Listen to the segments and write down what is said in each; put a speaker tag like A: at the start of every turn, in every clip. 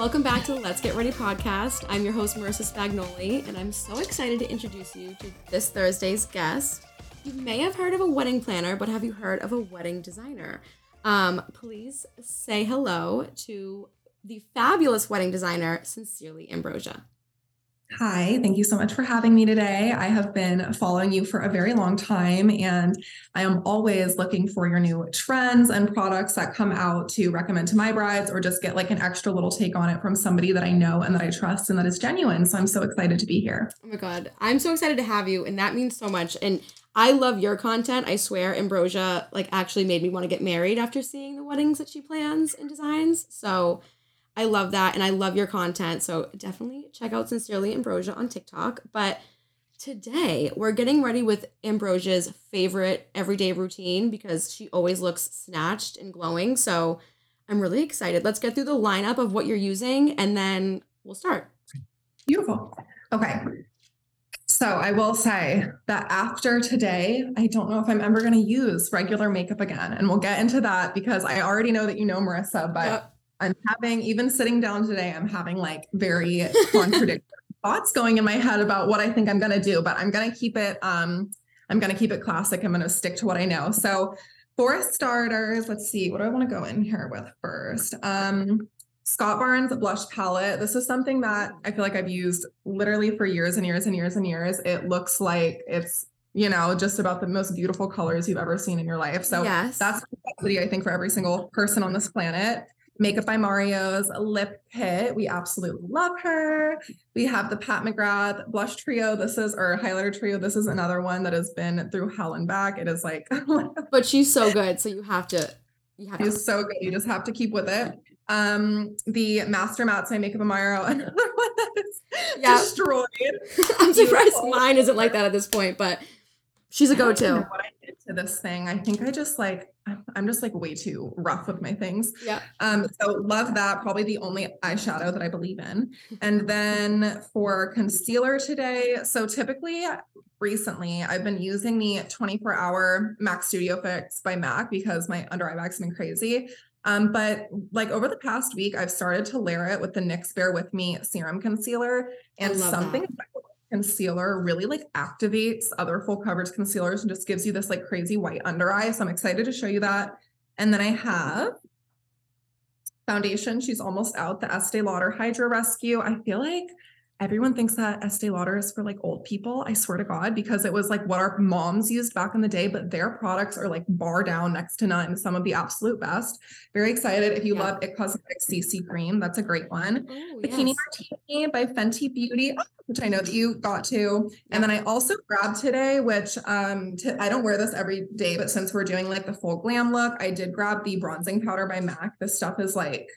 A: Welcome back to the Let's Get Ready podcast. I'm your host, Marissa Spagnoli, and I'm so excited to introduce you to this Thursday's guest. You may have heard of a wedding planner, but have you heard of a wedding designer? Um, please say hello to the fabulous wedding designer, Sincerely Ambrosia.
B: Hi, thank you so much for having me today. I have been following you for a very long time, and I am always looking for your new trends and products that come out to recommend to my brides or just get like an extra little take on it from somebody that I know and that I trust and that is genuine. So I'm so excited to be here.
A: Oh my God. I'm so excited to have you, and that means so much. And I love your content. I swear, Ambrosia like actually made me want to get married after seeing the weddings that she plans and designs. So I love that and I love your content. So definitely check out Sincerely Ambrosia on TikTok. But today we're getting ready with Ambrosia's favorite everyday routine because she always looks snatched and glowing. So I'm really excited. Let's get through the lineup of what you're using and then we'll start.
B: Beautiful. Okay. So I will say that after today, I don't know if I'm ever going to use regular makeup again. And we'll get into that because I already know that you know Marissa, but yep I'm having, even sitting down today, I'm having like very contradictory thoughts going in my head about what I think I'm going to do, but I'm going to keep it, um, I'm going to keep it classic. I'm going to stick to what I know. So for starters, let's see, what do I want to go in here with first? Um, Scott Barnes blush palette. This is something that I feel like I've used literally for years and years and years and years. It looks like it's you know, just about the most beautiful colors you've ever seen in your life. So yes. that's I think for every single person on this planet. Makeup by Mario's lip kit. We absolutely love her. We have the Pat McGrath blush trio. This is or highlighter trio. This is another one that has been through hell and back. It is like
A: But she's so good. So you have to
B: you have she's to. so good. You just have to keep with it. Um, the Master Matte Makeup by Mario, another one that is yeah. destroyed.
A: I'm surprised Beautiful. mine isn't like that at this point, but she's a go-to.
B: What I did to this thing, I think I just like I'm just like way too rough with my things.
A: Yeah.
B: Um, so love that. Probably the only eyeshadow that I believe in. And then for concealer today, so typically recently I've been using the 24 hour MAC Studio Fix by MAC because my under eye bag's been crazy. Um, but like over the past week, I've started to layer it with the NYX Bare With Me serum concealer and something that concealer really like activates other full coverage concealers and just gives you this like crazy white under eye. So I'm excited to show you that. And then I have foundation. She's almost out. The Estee Lauder Hydra Rescue. I feel like everyone thinks that Estee Lauder is for like old people. I swear to God, because it was like what our moms used back in the day, but their products are like bar down next to none. Some of the absolute best. Very excited. If you yeah. love It Cosmetics CC Cream, that's a great one. Oh, Bikini yes. Martini by Fenty Beauty, which I know that you got to. Yeah. And then I also grabbed today, which um t- I don't wear this every day, but since we're doing like the full glam look, I did grab the bronzing powder by MAC. This stuff is like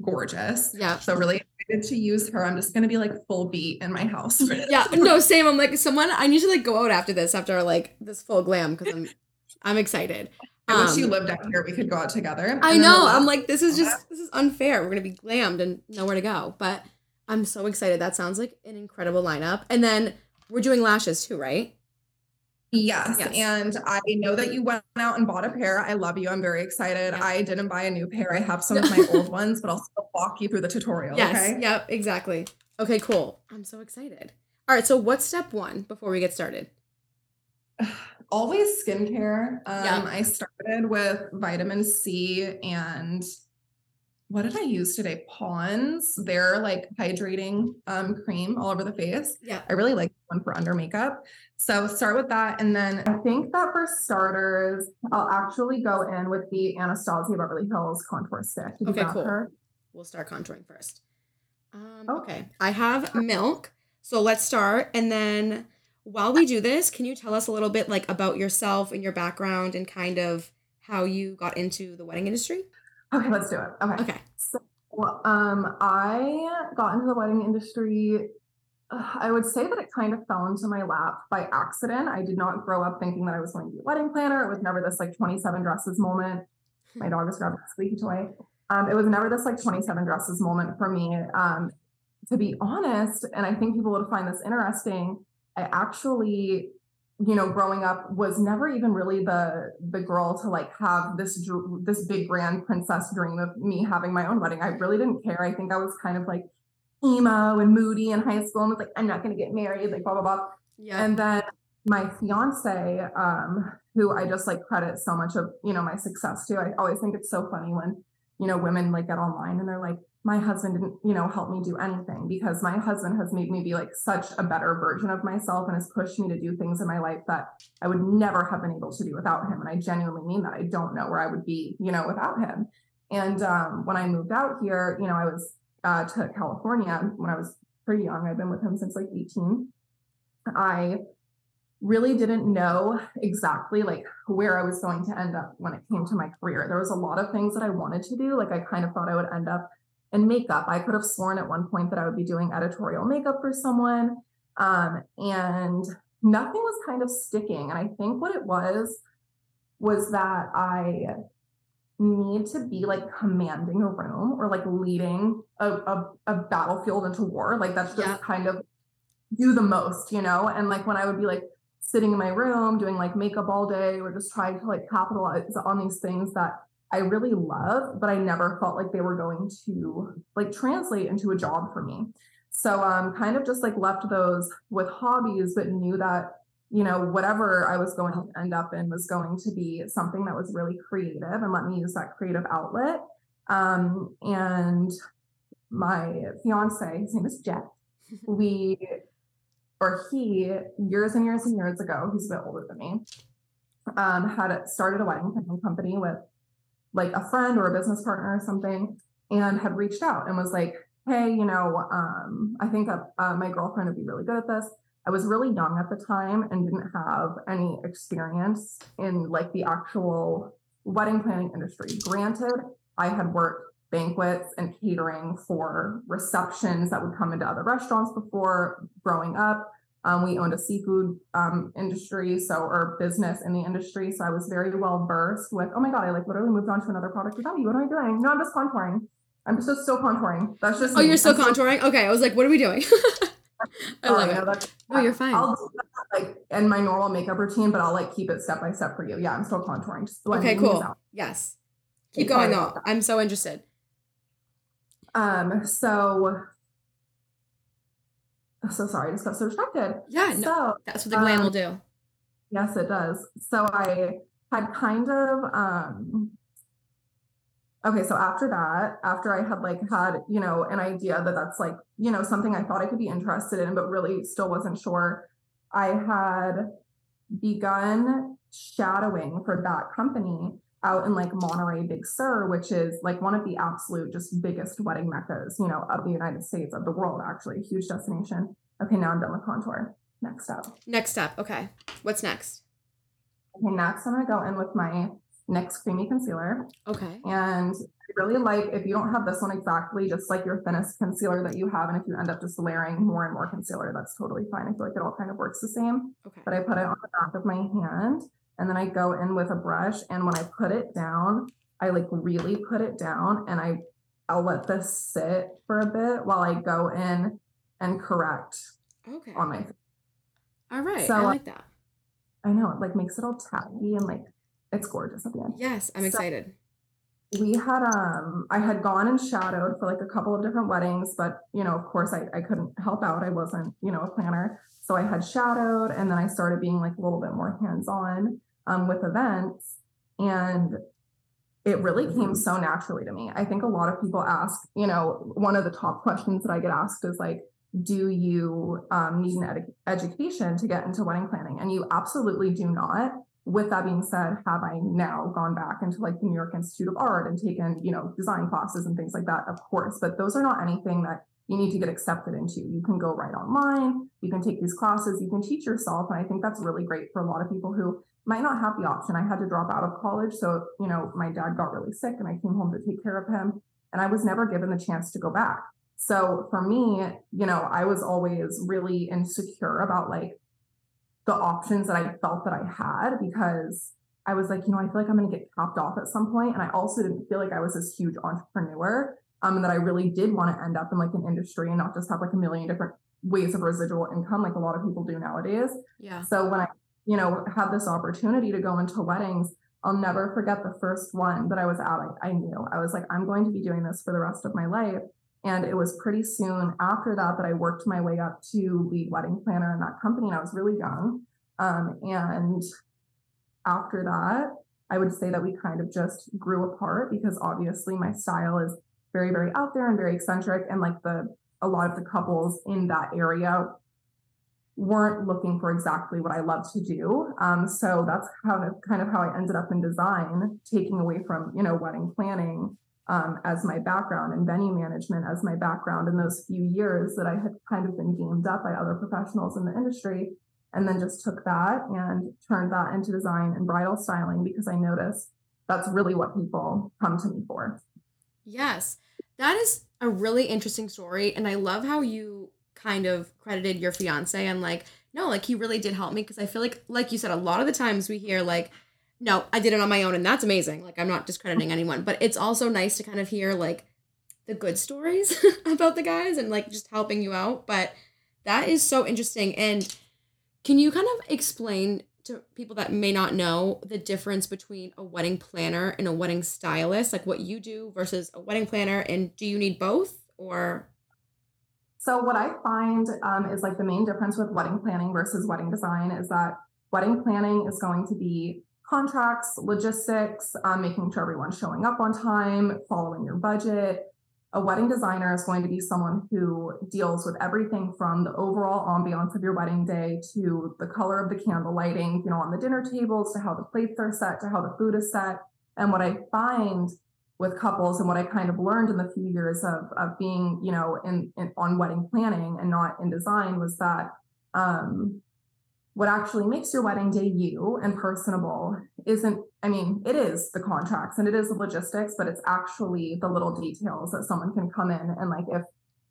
B: gorgeous.
A: Yeah.
B: So really excited to use her. I'm just gonna be like full beat in my house.
A: yeah. No, same. I'm like someone. I need to like go out after this after like this full glam because I'm I'm excited.
B: I um, wish you um, lived out here. We could go out together.
A: I know. I'm like, this is just this is unfair. We're gonna be glammed and nowhere to go. But I'm so excited. That sounds like an incredible lineup. And then we're doing lashes too, right?
B: Yes. yes. And I know that you went out and bought a pair. I love you. I'm very excited. Yeah. I didn't buy a new pair. I have some of my old ones, but I'll still walk you through the tutorial.
A: Yes.
B: Okay.
A: Yep. Exactly. Okay, cool. I'm so excited. All right. So what's step one before we get started?
B: Always skincare. Um, yeah. I started with vitamin C and what did I use today? Pond's, their like hydrating um, cream all over the face.
A: Yeah.
B: I really like one for under makeup. So start with that. And then I think that for starters, I'll actually go in with the Anastasia Beverly Hills contour stick.
A: Okay, cool. Her. We'll start contouring first. Um, oh. Okay. I have milk. So let's start. And then while we do this, can you tell us a little bit like about yourself and your background and kind of how you got into the wedding industry?
B: Okay, let's do it. Okay.
A: Okay.
B: So, um, I got into the wedding industry. Uh, I would say that it kind of fell into my lap by accident. I did not grow up thinking that I was going to be a wedding planner. It was never this like 27 dresses moment. My dog is grabbing a squeaky toy. Um, it was never this like 27 dresses moment for me. Um, to be honest, and I think people would find this interesting, I actually you know, growing up was never even really the the girl to like have this this big grand princess dream of me having my own wedding. I really didn't care. I think I was kind of like emo and moody in high school and was like, I'm not gonna get married, like blah blah blah. Yeah. And then my fiance, um, who I just like credit so much of you know my success to. I always think it's so funny when you know women like get online and they're like, my husband didn't, you know, help me do anything because my husband has made me be like such a better version of myself and has pushed me to do things in my life that I would never have been able to do without him. And I genuinely mean that. I don't know where I would be, you know, without him. And um, when I moved out here, you know, I was uh, to California when I was pretty young. I've been with him since like 18. I really didn't know exactly like where I was going to end up when it came to my career. There was a lot of things that I wanted to do. Like I kind of thought I would end up and makeup. I could have sworn at one point that I would be doing editorial makeup for someone. Um, and nothing was kind of sticking. And I think what it was was that I need to be like commanding a room or like leading a, a, a battlefield into war. Like that's just yeah. kind of do the most, you know? And like when I would be like sitting in my room doing like makeup all day or just trying to like capitalize on these things that I really love, but I never felt like they were going to like translate into a job for me. So um kind of just like left those with hobbies, but knew that, you know, whatever I was going to end up in was going to be something that was really creative and let me use that creative outlet. Um, and my fiance, his name is Jeff, we or he years and years and years ago, he's a bit older than me, um, had started a wedding planning company with like a friend or a business partner or something and had reached out and was like, hey, you know, um, I think uh, my girlfriend would be really good at this. I was really young at the time and didn't have any experience in like the actual wedding planning industry. Granted, I had worked banquets and catering for receptions that would come into other restaurants before growing up. Um, we owned a seafood um, industry, so or business in the industry. So I was very well versed with. Oh my god, I like literally moved on to another product without you. What am I doing? No, I'm just contouring. I'm just still contouring. That's just.
A: Oh, me. you're still I'm contouring. Still- okay, I was like, what are we doing? I love oh, it. oh, you're fine.
B: I'll do that, like in my normal makeup routine, but I'll like keep it step by step for you. Yeah, I'm still contouring. Just
A: okay, cool. Yes. Keep going though. I'm so interested.
B: Um, so so sorry, I just got so distracted.
A: Yeah, no, so, that's what the glam um, will do.
B: Yes, it does. So I had kind of um okay, so after that, after I had like had, you know, an idea that that's like, you know, something I thought I could be interested in, but really still wasn't sure, I had begun shadowing for that company out in like Monterey Big Sur, which is like one of the absolute just biggest wedding meccas, you know, of the United States, of the world, actually, huge destination. Okay, now I'm done with contour. Next up.
A: Next up. Okay. What's next?
B: Okay, next I'm gonna go in with my NYX Creamy Concealer.
A: Okay.
B: And I really like if you don't have this one exactly, just like your thinnest concealer that you have, and if you end up just layering more and more concealer, that's totally fine. I feel like it all kind of works the same.
A: Okay.
B: But I put it on the back of my hand and then I go in with a brush. And when I put it down, I like really put it down and I I'll let this sit for a bit while I go in and correct
A: okay.
B: on my
A: All right. So, I like that.
B: I know it like makes it all tacky and like it's gorgeous at the end.
A: Yes, I'm so excited.
B: We had um I had gone and shadowed for like a couple of different weddings, but you know, of course I, I couldn't help out. I wasn't, you know, a planner. So I had shadowed and then I started being like a little bit more hands-on um, with events. And it really came so naturally to me. I think a lot of people ask, you know, one of the top questions that I get asked is like, do you um, need an education to get into wedding planning? And you absolutely do not. With that being said, have I now gone back into like the New York Institute of Art and taken, you know, design classes and things like that? Of course, but those are not anything that you need to get accepted into. You can go right online, you can take these classes, you can teach yourself. And I think that's really great for a lot of people who might not have the option. I had to drop out of college. So, you know, my dad got really sick and I came home to take care of him. And I was never given the chance to go back. So for me, you know, I was always really insecure about like the options that I felt that I had because I was like, you know, I feel like I'm going to get capped off at some point. And I also didn't feel like I was this huge entrepreneur um, and that I really did want to end up in like an industry and not just have like a million different ways of residual income like a lot of people do nowadays.
A: Yeah.
B: So when I you know, had this opportunity to go into weddings, I'll never forget the first one that I was at. I, I knew I was like, I'm going to be doing this for the rest of my life. And it was pretty soon after that that I worked my way up to lead wedding planner in that company. And I was really young. Um, and after that, I would say that we kind of just grew apart because obviously my style is very, very out there and very eccentric. And like the a lot of the couples in that area weren't looking for exactly what I love to do. Um, so that's kind of kind of how I ended up in design, taking away from you know wedding planning um, as my background and venue management as my background in those few years that I had kind of been gamed up by other professionals in the industry. And then just took that and turned that into design and bridal styling because I noticed that's really what people come to me for.
A: Yes, that is a really interesting story. And I love how you kind of credited your fiance and like, no, like he really did help me because I feel like, like you said, a lot of the times we hear like, no, I did it on my own, and that's amazing. Like, I'm not discrediting anyone, but it's also nice to kind of hear like the good stories about the guys and like just helping you out. But that is so interesting. And can you kind of explain to people that may not know the difference between a wedding planner and a wedding stylist, like what you do versus a wedding planner, and do you need both or?
B: So what I find um, is like the main difference with wedding planning versus wedding design is that wedding planning is going to be contracts, logistics, um, making sure everyone's showing up on time, following your budget. A wedding designer is going to be someone who deals with everything from the overall ambiance of your wedding day to the color of the candle lighting, you know, on the dinner tables, to how the plates are set, to how the food is set. And what I find with couples and what I kind of learned in the few years of, of being, you know, in, in on wedding planning and not in design was that um, what actually makes your wedding day you and personable isn't i mean it is the contracts and it is the logistics but it's actually the little details that someone can come in and like if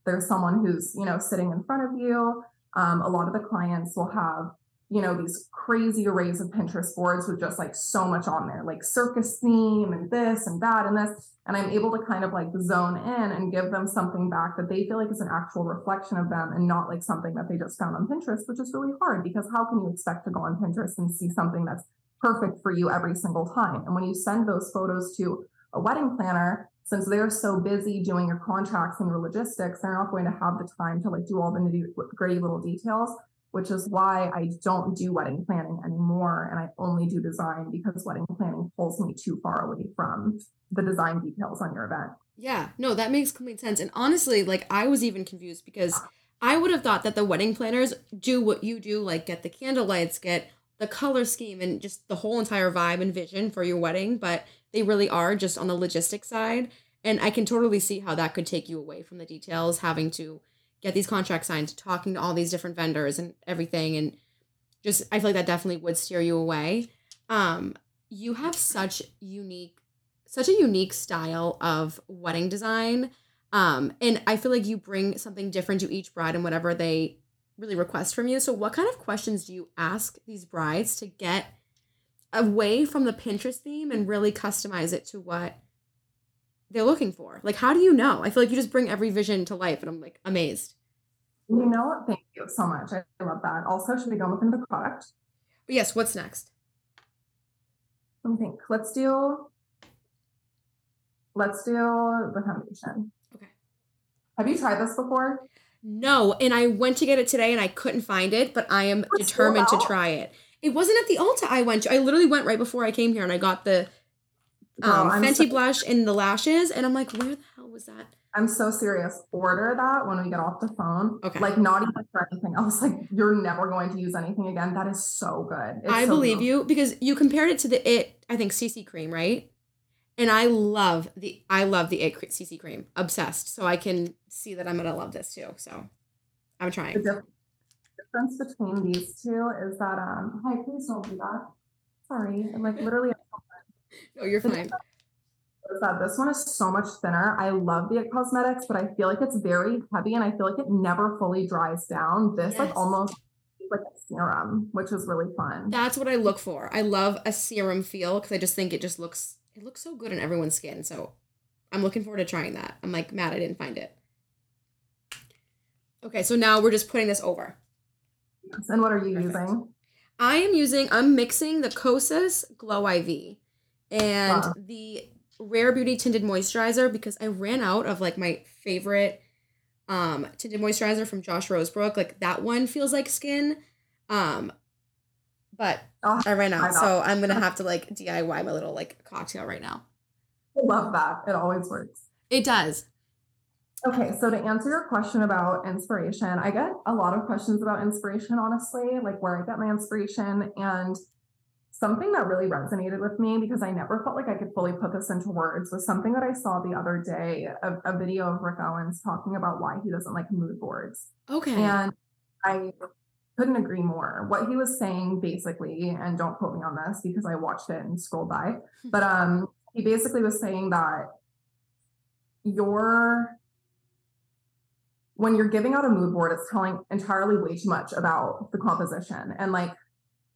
B: there's someone who's you know sitting in front of you um, a lot of the clients will have you know, these crazy arrays of Pinterest boards with just like so much on there, like circus theme and this and that and this. And I'm able to kind of like zone in and give them something back that they feel like is an actual reflection of them and not like something that they just found on Pinterest, which is really hard because how can you expect to go on Pinterest and see something that's perfect for you every single time? And when you send those photos to a wedding planner, since they're so busy doing your contracts and your logistics, they're not going to have the time to like do all the nitty gritty little details which is why I don't do wedding planning anymore. And I only do design because wedding planning pulls me too far away from the design details on your event.
A: Yeah, no, that makes complete sense. And honestly, like I was even confused because I would have thought that the wedding planners do what you do, like get the candle lights, get the color scheme, and just the whole entire vibe and vision for your wedding. But they really are just on the logistics side. And I can totally see how that could take you away from the details, having to get these contracts signed, talking to all these different vendors and everything. And just, I feel like that definitely would steer you away. Um, you have such unique, such a unique style of wedding design. Um, and I feel like you bring something different to each bride and whatever they really request from you. So, what kind of questions do you ask these brides to get away from the Pinterest theme and really customize it to what they're looking for? Like, how do you know? I feel like you just bring every vision to life, and I'm like amazed.
B: You know what? Thank you so much. I love that. Also, should we go into the product?
A: Yes. What's next?
B: Let me think. Let's do. Let's do the foundation.
A: Okay.
B: Have you tried this before?
A: No, and I went to get it today and I couldn't find it, but I am determined to try it. It wasn't at the Ulta I went to. I literally went right before I came here and I got the um, Girl, Fenty so- blush in the lashes, and I'm like, where the hell was that?
B: I'm so serious. Order that when we get off the phone.
A: Okay.
B: Like not even for anything else. Like you're never going to use anything again. That is so good.
A: It's I
B: so
A: believe good. you because you compared it to the it I think CC cream, right? And I love the I love the it CC cream. Obsessed. So I can see that I'm gonna love this too. So I'm trying.
B: The difference between these two is that um hi please don't do that. Sorry. I'm like literally
A: no, you're fine.
B: Is this one is so much thinner. I love the Cosmetics, but I feel like it's very heavy and I feel like it never fully dries down. This yes. like almost like a serum, which is really fun.
A: That's what I look for. I love a serum feel because I just think it just looks it looks so good on everyone's skin. So I'm looking forward to trying that. I'm like mad I didn't find it. Okay, so now we're just putting this over.
B: Yes. And what are you Perfect. using?
A: I am using, I'm mixing the Kosas Glow IV and
B: Wow.
A: the Rare Beauty Tinted Moisturizer because I ran out of like my favorite um tinted moisturizer from Josh Rosebrook. Like that one feels like skin. Um but
B: Oh,
A: I ran out. So I'm gonna have to like DIY my little like cocktail right now.
B: I love that. It always works.
A: It does.
B: Okay, so to answer your question about inspiration, I get a lot of questions about inspiration, honestly, like where I get my inspiration. And something that really resonated with me because I never felt like I could fully put this into words was something that I saw the other day a, a video of Rick Owens talking about why he doesn't like mood boards.
A: Okay.
B: And I couldn't agree more. What he was saying basically, and don't quote me on this because I watched it and scrolled by, but um he basically was saying that your when you're giving out a mood board, it's telling entirely way too much about the composition. And like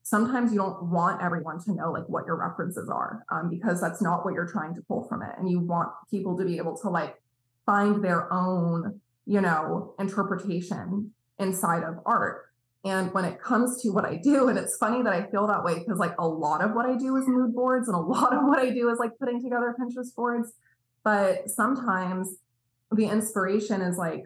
B: sometimes you don't want everyone to know like what your references are, um, because that's not what you're trying to pull from it. And you want people to be able to like find their own, you know, interpretation inside of art. And when it comes to what I do, and it's funny that I feel that way because like a lot of what I do is mood boards and a lot of what I do is like putting together Pinterest boards. But sometimes the inspiration is like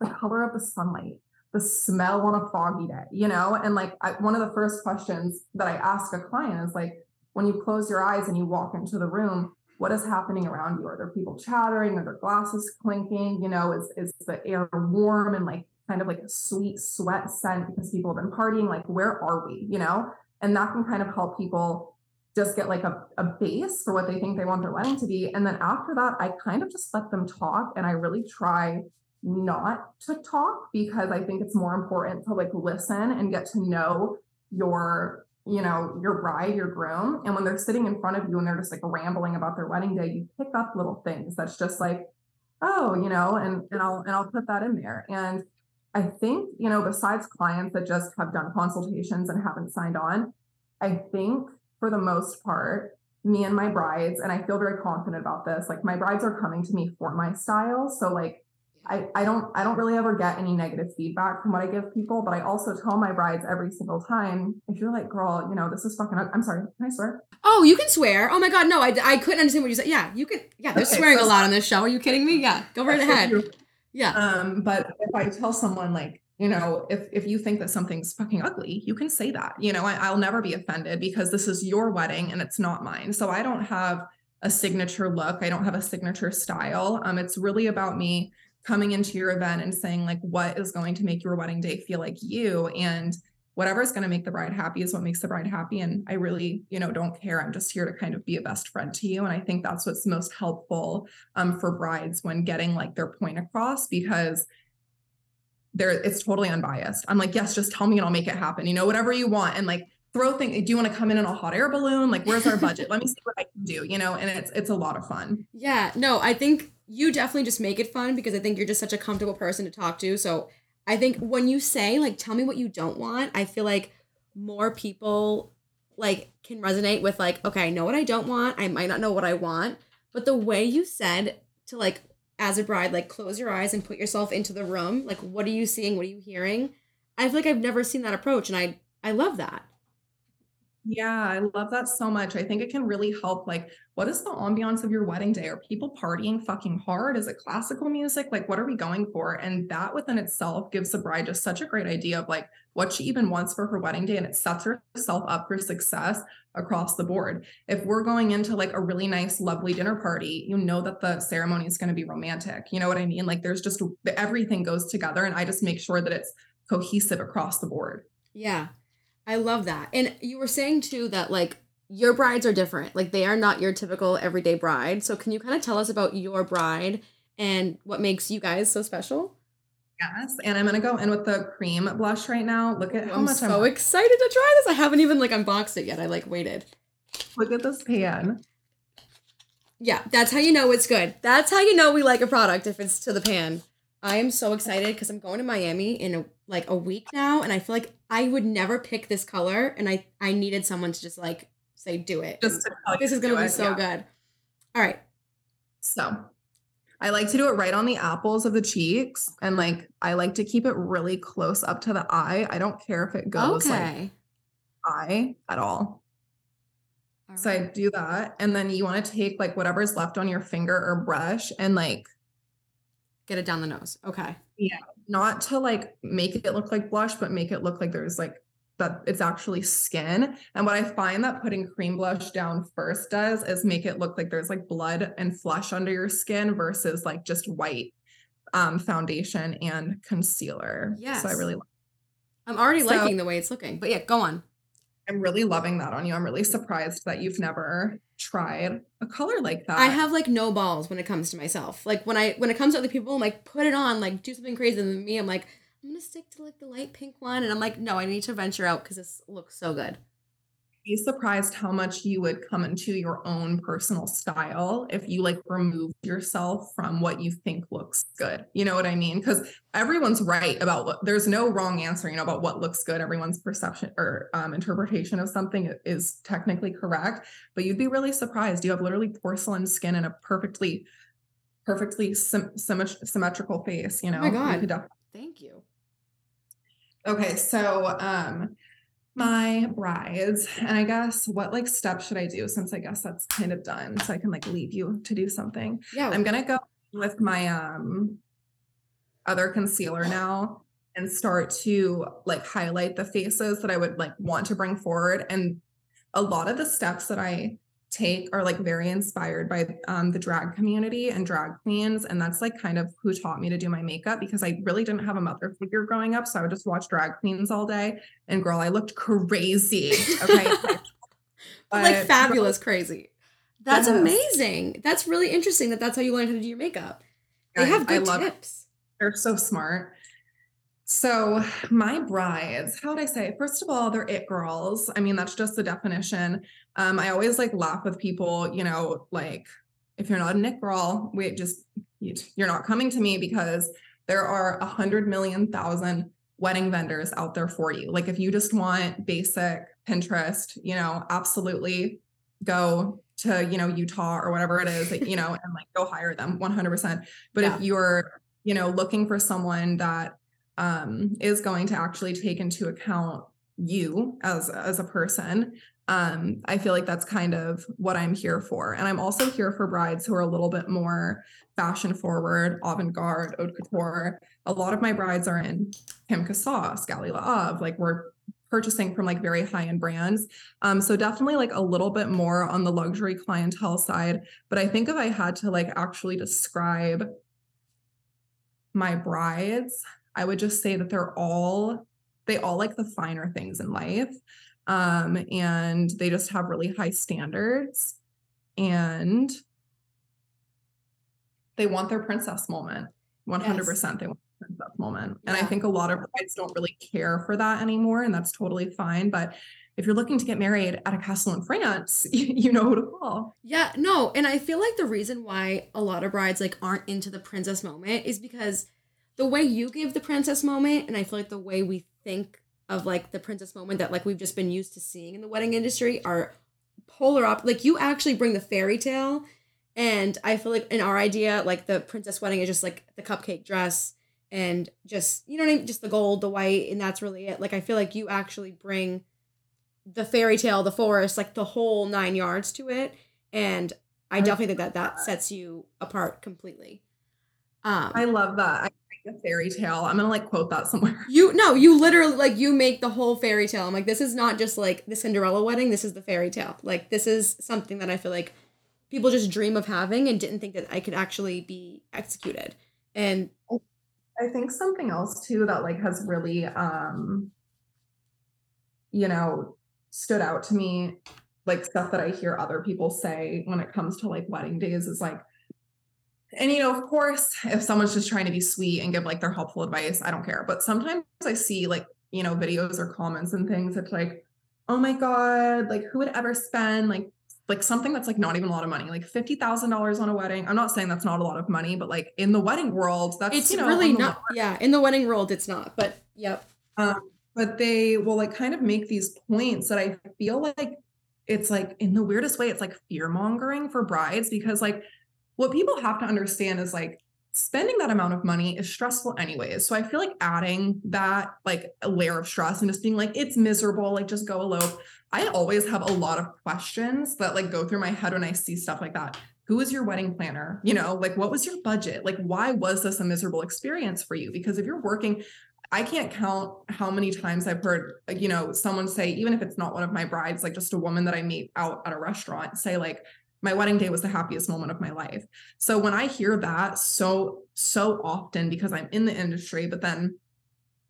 B: the color of the sunlight, the smell on a foggy day, you know? And like I, one of the first questions that I ask a client is like, when you close your eyes and you walk into the room, what is happening around you? Are there people chattering? Are there glasses clinking? You know, is is the air warm and like kind of like a sweet sweat scent because people have been partying? Like, where are we? You know, and that can kind of help people just get like a, a base for what they think they want their wedding to be. And then after that, I kind of just let them talk and I really try not to talk because I think it's more important to like listen and get to know your, you know, your bride, your groom. And when they're sitting in front of you and they're just like rambling about their wedding day, you pick up little things that's just like, oh, you know, and and I'll and I'll put that in there. And I think, you know, besides clients that just have done consultations and haven't signed on, I think for the most part, me and my brides, and I feel very confident about this, like my brides are coming to me for my style. So like I, I don't I don't really ever get any negative feedback from what I give people, but I also tell my brides every single time, if you're like, girl, you know, this is fucking I'm sorry, can I swear?
A: Oh, you can swear. Oh my god, no, I, I couldn't understand what you said. Yeah, you can. Yeah, they're
B: Okay,
A: swearing a lot on this show. Are you kidding me? Yeah, go right ahead. Yeah.
B: Um, but if I tell someone like, you know, if if you think that something's fucking ugly, you can say that. You know, I, I'll never be offended because this is your wedding and it's not mine. So I don't have a signature look. I don't have a signature style. Um, it's really about me coming into your event and saying like what is going to make your wedding day feel like you? And whatever is going to make the bride happy is what makes the bride happy. And i really you know don't care. I'm just here to kind of be a best friend to you. And i think that's what's most helpful um, for brides when getting like their point across because there it's totally unbiased. I'm like yes just tell me and i'll make it happen. You know whatever you want. And like throw things do you want to come in in a hot air balloon? Like where's our budget? Let me see what i can do you know? And it's it's a lot of fun.
A: Yeah, no, I think you definitely just make it fun because I think you're just such a comfortable person to talk to. So I think when you say, like, tell me what you don't want, I feel like more people like can resonate with like, okay, I know what I don't want. I might not know what I want. But the way you said to like as a bride, like close your eyes and put yourself into the room, like what are you seeing? What are you hearing? I feel like I've never seen that approach and I I love that.
B: Yeah, I love that so much. I think it can really help. Like, what is the ambiance of your wedding day? Are people partying fucking hard? Is it classical music? Like, what are we going for? And that within itself gives the bride just such a great idea of like what she even wants for her wedding day. And it sets herself up for success across the board. If we're going into like a really nice, lovely dinner party, you know that the ceremony is going to be romantic. You know what I mean? Like, there's just everything goes together. And I just make sure that it's cohesive across the board.
A: Yeah. I love that. And you were saying too that like your brides are different. Like they are not your typical everyday bride. So can you kind of tell us about your bride and what makes you guys so special?
B: Yes, and I'm gonna go in with the cream blush right now. Look at how
A: I'm
B: much
A: so
B: I'm.
A: excited to try this. I haven't even like unboxed it yet. I like waited.
B: Look at this pan.
A: Yeah, that's how you know it's good. That's how you know we like a product if it's to the pan. I am so excited because I'm going to Miami in a, like a week now, and I feel like I would never pick this color, and I I needed someone to just like say do it.
B: Just to tell you
A: this is
B: to
A: gonna be
B: it,
A: so
B: yeah.
A: good. All right,
B: So, I like to do it right on the apples of the cheeks, and like I like to keep it really close up to the eye. I don't care if it goes like
A: okay.
B: eye at all.
A: All
B: So I do that. And then you want to take like whatever's left on your finger or brush and like
A: Get it down the nose. Okay.
B: Not to like make it look like blush, but make it look like there's like that it's actually skin. And what I find that putting cream blush down first does is make it look like there's like blood and flesh under your skin versus like just white um foundation and concealer. So I
A: Yes.
B: really
A: I'm already
B: So-
A: liking the way it's looking. But yeah, go on.
B: I'm really loving that on you. I'm really surprised that you've never tried a color like that.
A: I have like no balls when it comes to myself. Like when I when it comes to other people, I'm like, put it on, like do something crazy. And then me, I'm like, I'm gonna stick to like the light pink one. And I'm like, no, I need to venture out because this looks so good.
B: Be surprised how much you would come into your own personal style if you like removed yourself from what you think looks good. You know what I mean? Because everyone's right about what there's no wrong answer, you know, about what looks good. Everyone's perception or um, interpretation of something is technically correct, but you'd be really surprised. You have literally porcelain skin and a perfectly, perfectly sym- symmet- symmetrical face. You know?
A: Oh
B: know,
A: my
B: You
A: God.
B: def-
A: Thank you.
B: Okay, so um my brides, and I guess what like steps should I do since I guess that's kind of done so I can like leave you to do something.
A: Yeah.
B: I'm gonna go with my um other concealer now and start to like highlight the faces that I would like want to bring forward. And a lot of the steps that I take are like very inspired by um, the drag community and drag queens. And that's like kind of who taught me to do my makeup because I really didn't have a mother figure growing up. So I would just watch drag queens all day. And girl, I looked crazy. Okay.
A: But, like fabulous crazy. That's
B: Yes.
A: amazing. That's really interesting that that's how you learned how to do your makeup. They have good tips.
B: They're so smart. So, my brides, how would I say? First of all, they're it girls. I mean, that's just the definition. Um, I always like laugh with people, you know, like if you're not an it girl, we just you- you're not coming to me because there are a hundred million thousand wedding vendors out there for you. Like if you just want basic Pinterest, you know, absolutely go to, you know, Utah or whatever it is, you know, and like go hire them 100%. But
A: Yeah.
B: if you're, you know, looking for someone that um, is going to actually take into account you as as a person, um, I feel like that's kind of what I'm here for. And I'm also here for brides who are a little bit more fashion forward, avant-garde, haute couture. A lot of my brides are in Kim Kassas, Galia Lahav. Like we're purchasing from like very high-end brands. Um, so definitely like a little bit more on the luxury clientele side. But I think if I had to like actually describe my brides, I would just say that they're all they all like the finer things in life. Um, and they just have really high standards and they want their princess moment. 100% they want their princess moment. And I think a lot of brides don't really care for that anymore, and that's totally fine. But if you're looking to get married at a castle in France, you know who to call.
A: Yeah, no, and I feel like the reason why a lot of brides like aren't into the princess moment is because the way you give the princess moment, and I feel like the way we think of like the princess moment that like we've just been used to seeing in the wedding industry are polar opposite. Like you actually bring the fairy tale, and I feel like in our idea, like the princess wedding is just like the cupcake dress and just you know what I mean, just the gold, the white, and that's really it. Like I feel like you actually bring the fairy tale, the forest, like the whole nine yards to it. And I definitely think that that sets you apart completely. Um,
B: I love that. I a fairy tale. I'm gonna like quote that somewhere.
A: you no, you literally like you make the whole fairy tale. I'm like, this is not just like the Cinderella wedding. This is the fairy tale. Like this is something that I feel like people just dream of having and didn't think that I could actually be executed. And
B: I think something else too that like has really um you know stood out to me like stuff that I hear other people say when it comes to like wedding days is like and you know of course if someone's just trying to be sweet and give like their helpful advice I don't care but sometimes I see like you know videos or comments and things that's like oh my god like who would ever spend like like something that's like not even a lot of money like $50,000 on a wedding I'm not saying that's not a lot of money but like in the wedding world that's
A: it's
B: you know
A: really not yeah, in the wedding world it's not. But yep.
B: um, but they will like kind of make these points that I feel like it's like in the weirdest way, it's like fear mongering for brides because like what people have to understand is like spending that amount of money is stressful anyways. So I feel like adding that like a layer of stress and just being like, it's miserable, like just go elope. I always have a lot of questions that like go through my head when I see stuff like that. Who is your wedding planner? You know, like what was your budget? Like, why was this a miserable experience for you? Because if you're working, I can't count how many times I've heard, you know, someone say, even if it's not one of my brides, like just a woman that I meet out at a restaurant, say, like, my wedding day was the happiest moment of my life. So when I hear that so, so often because I'm in the industry, but then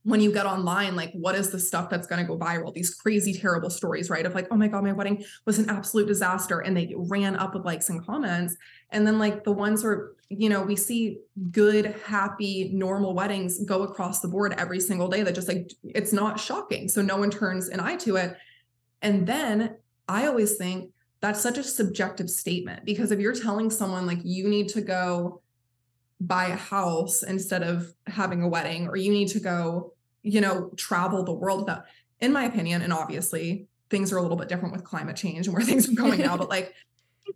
B: when you get online, like what is the stuff that's going to go viral? These crazy, terrible stories, right? Of like, oh my God, my wedding was an absolute disaster. And they ran up with likes and comments. And then like the ones where, you know, we see good, happy, normal weddings go across the board every single day that just like, it's not shocking. So no one turns an eye to it. And then I always think that's such a subjective statement because if you're telling someone like you need to go buy a house instead of having a wedding or you need to go you know travel the world that in my opinion and obviously things are a little bit different with climate change and where things are going now but like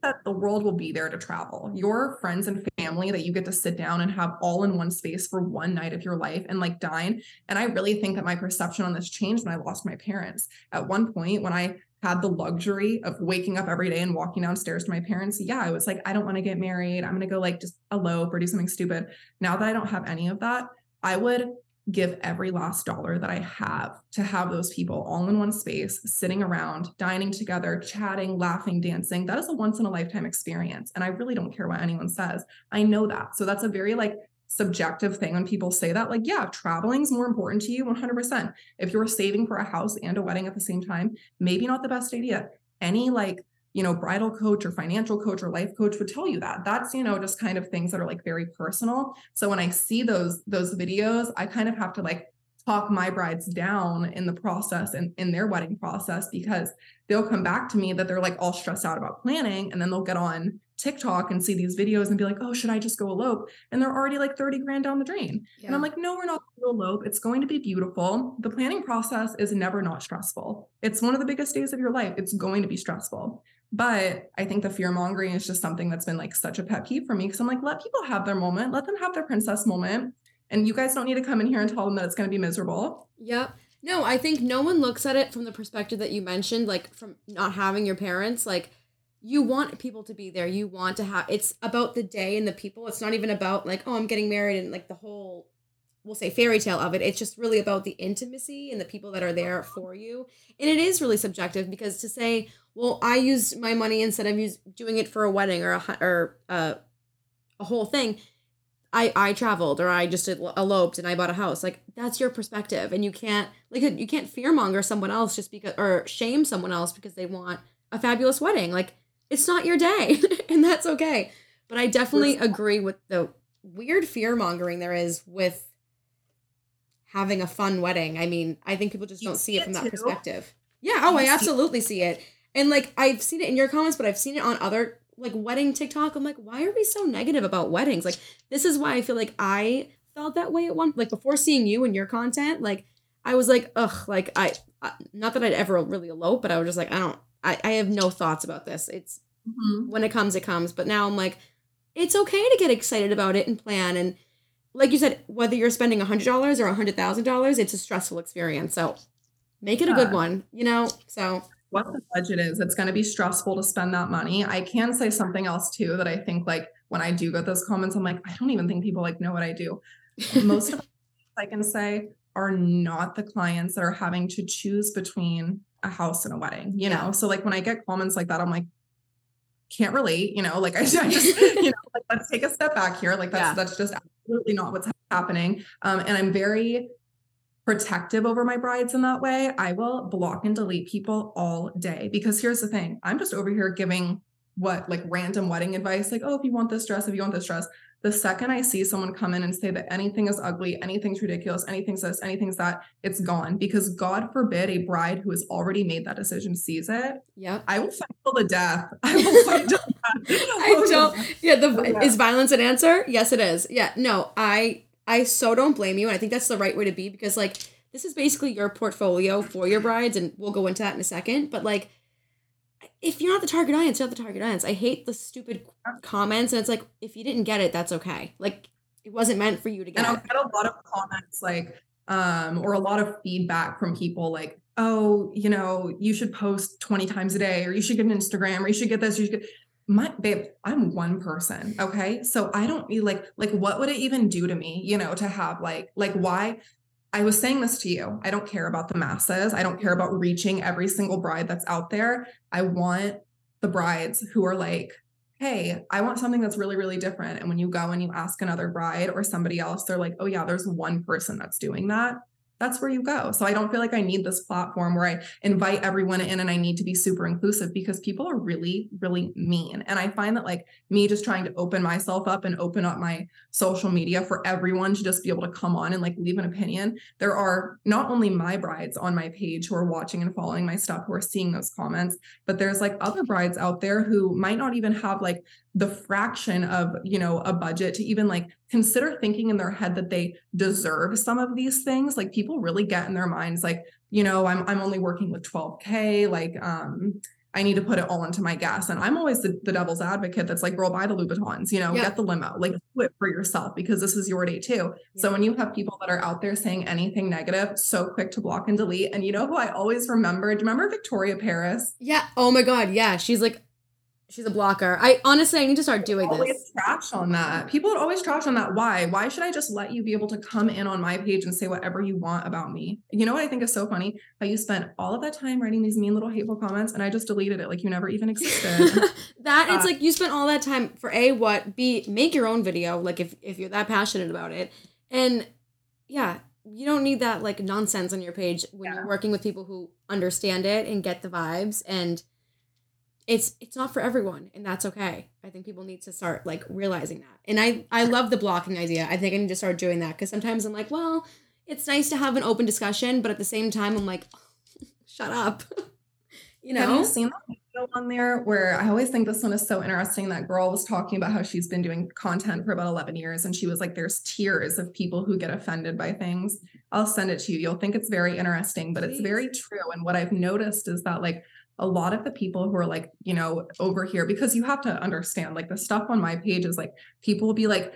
B: that the world will be there to travel. Your friends and family that you get to sit down and have all in one space for one night of your life and like dine. And I really think that my perception on this changed when I lost my parents. At one point, when I had the luxury of waking up every day and walking downstairs to my parents, yeah, I was like, I don't want to get married. I'm going to go like just elope or do something stupid. Now that I don't have any of that, I would give every last dollar that I have to have those people all in one space, sitting around, dining together, chatting, laughing, dancing. That is a once in a lifetime experience. And I really don't care what anyone says. I know that. So that's a very like subjective thing when people say that like yeah traveling is more important to you 100% if you're saving for a house and a wedding at the same time maybe not the best idea. Any like you know bridal coach or financial coach or life coach would tell you that. That's you know just kind of things that are like very personal. So when i see those those videos i kind of have to like talk my brides down in the process and in their wedding process because they'll come back to me that they're like all stressed out about planning and then they'll get on TikTok and see these videos and be like, oh, should I just go elope? And they're already like 30 grand down the drain. Yeah. And I'm like, no, we're not going to elope. It's going to be beautiful. The planning process is never not stressful. It's one of the biggest days of your life. It's going to be stressful. But I think the fear mongering is just something that's been like such a pet peeve for me because I'm like, let people have their moment, let them have their princess moment. And you guys don't need to come in here and tell them that it's going to be miserable.
A: Yep. No, I think no one looks at it from the perspective that you mentioned, like from not having your parents. Like, you want people to be there. You want to have it's about the day and the people. It's not even about like, oh, I'm getting married and like the whole we'll say fairy tale of it. It's just really about the intimacy and the people that are there for you. And it is really subjective because to say, well, I used my money instead of use, doing it for a wedding or a or a, a whole thing. I I traveled or I just eloped and I bought a house. Like that's your perspective, and you can't like you can't fearmonger someone else just because or shame someone else because they want a fabulous wedding. Like it's not your day, and that's okay. But I definitely agree with the weird fear mongering there is with having a fun wedding. I mean, I think people just don't see it from that too. perspective. Yeah. Oh, I absolutely see it. And like I've seen it in your comments, but I've seen it on other like wedding TikTok. I'm like, why are we so negative about weddings? Like, this is why I feel like I felt that way at one like before seeing you and your content. Like, I was like, ugh, like I, not that I'd ever really elope, but I was just like, I don't, I, I have no thoughts about this. It's mm-hmm. when it comes, it comes. But now I'm like, it's okay to get excited about it and plan. And like you said, whether you're spending a hundred dollars or a hundred thousand dollars, it's a stressful experience. So make it a good one, you know? So
B: what the budget is, it's going to be stressful to spend that money. I can say something else too that I think like when I do get those comments, I'm like, I don't even think people like know what I do. Most of I can say are not the clients that are having to choose between a house and a wedding, you know? So like when I get comments like that, I'm like, can't relate, you know, like I, I just, you know, like let's take a step back here. Like that's yeah. that's just absolutely not what's happening. Um, and I'm very protective over my brides in that way. I will block and delete people all day because here's the thing. I'm just over here giving what like random wedding advice, like, oh, if you want this dress, if you want this dress, the second I see someone come in and say that anything is ugly, anything's ridiculous, anything's this, anything's that, it's gone. Because God forbid a bride who has already made that decision sees it.
A: Yeah.
B: I will fight till the death. I will fight till
A: I don't. Yeah. The oh, yeah. is violence an answer? Yes, it is. Yeah. No, I I so don't blame you, and I think that's the right way to be because like this is basically your portfolio for your brides, and we'll go into that in a second. But like if you're not the target audience, you're not the target audience. I hate the stupid comments, and it's like if you didn't get it, that's okay. Like it wasn't meant for you to get.
B: And I'll get a lot of comments like, um, or a lot of feedback from people like, oh, you know, you should post 20 times a day, or you should get an Instagram, or you should get this, you should get my babe, I'm one person. Okay. So I don't need like, like, what would it even do to me, you know, to have like, like, why? I was saying this to you. I don't care about the masses. I don't care about reaching every single bride that's out there. I want the brides who are like, hey, I want something that's really, really different. And when you go and you ask another bride or somebody else, they're like, oh, yeah, there's one person that's doing that that's where you go. So I don't feel like I need this platform where I invite everyone in and I need to be super inclusive because people are really, really mean. And I find that like me just trying to open myself up and open up my social media for everyone to just be able to come on and like leave an opinion. There are not only my brides on my page who are watching and following my stuff who are seeing those comments, but there's like other brides out there who might not even have like the fraction of you know a budget to even like consider thinking in their head that they deserve some of these things like people really get in their minds like you know i'm i'm only working with 12k like um I need to put it all into my gas. And I'm always the, the devil's advocate that's like, girl, buy the Louboutins, you know, yeah. get the limo, like do it for yourself because this is your day too. Yeah. So when you have people that are out there saying anything negative, so quick to block and delete. And you know who I always remember? Do you remember Victoria Paris?
A: Yeah. Oh my God. Yeah. She's like, She's a blocker. I honestly, I need to start doing this.
B: always
A: this.
B: Trash on that. People would always trash on that. Why? Why should I just let you be able to come in on my page and say whatever you want about me? You know what I think is so funny? How you spent all of that time writing these mean little hateful comments, and I just deleted it like you never even existed.
A: that uh, it's like you spent all that time for a what b make your own video like if if you're that passionate about it, and yeah, you don't need that like nonsense on your page when yeah. you're working with people who understand it and get the vibes and it's it's not for everyone and that's okay. I think people need to start like realizing that. And i i love the blocking idea. I think i need to start doing that because sometimes i'm like well it's nice to have an open discussion but at the same time i'm like oh, shut up. You know
B: have you seen that video on there where i always think this one is so interesting that girl was talking about how she's been doing content for about 11 years and she was like there's tiers of people who get offended by things. I'll send it to you. You'll think it's very interesting but Please. it's very true and what i've noticed is that like a lot of the people who are like, you know, over here, because you have to understand, like the stuff on my page is like, people will be like,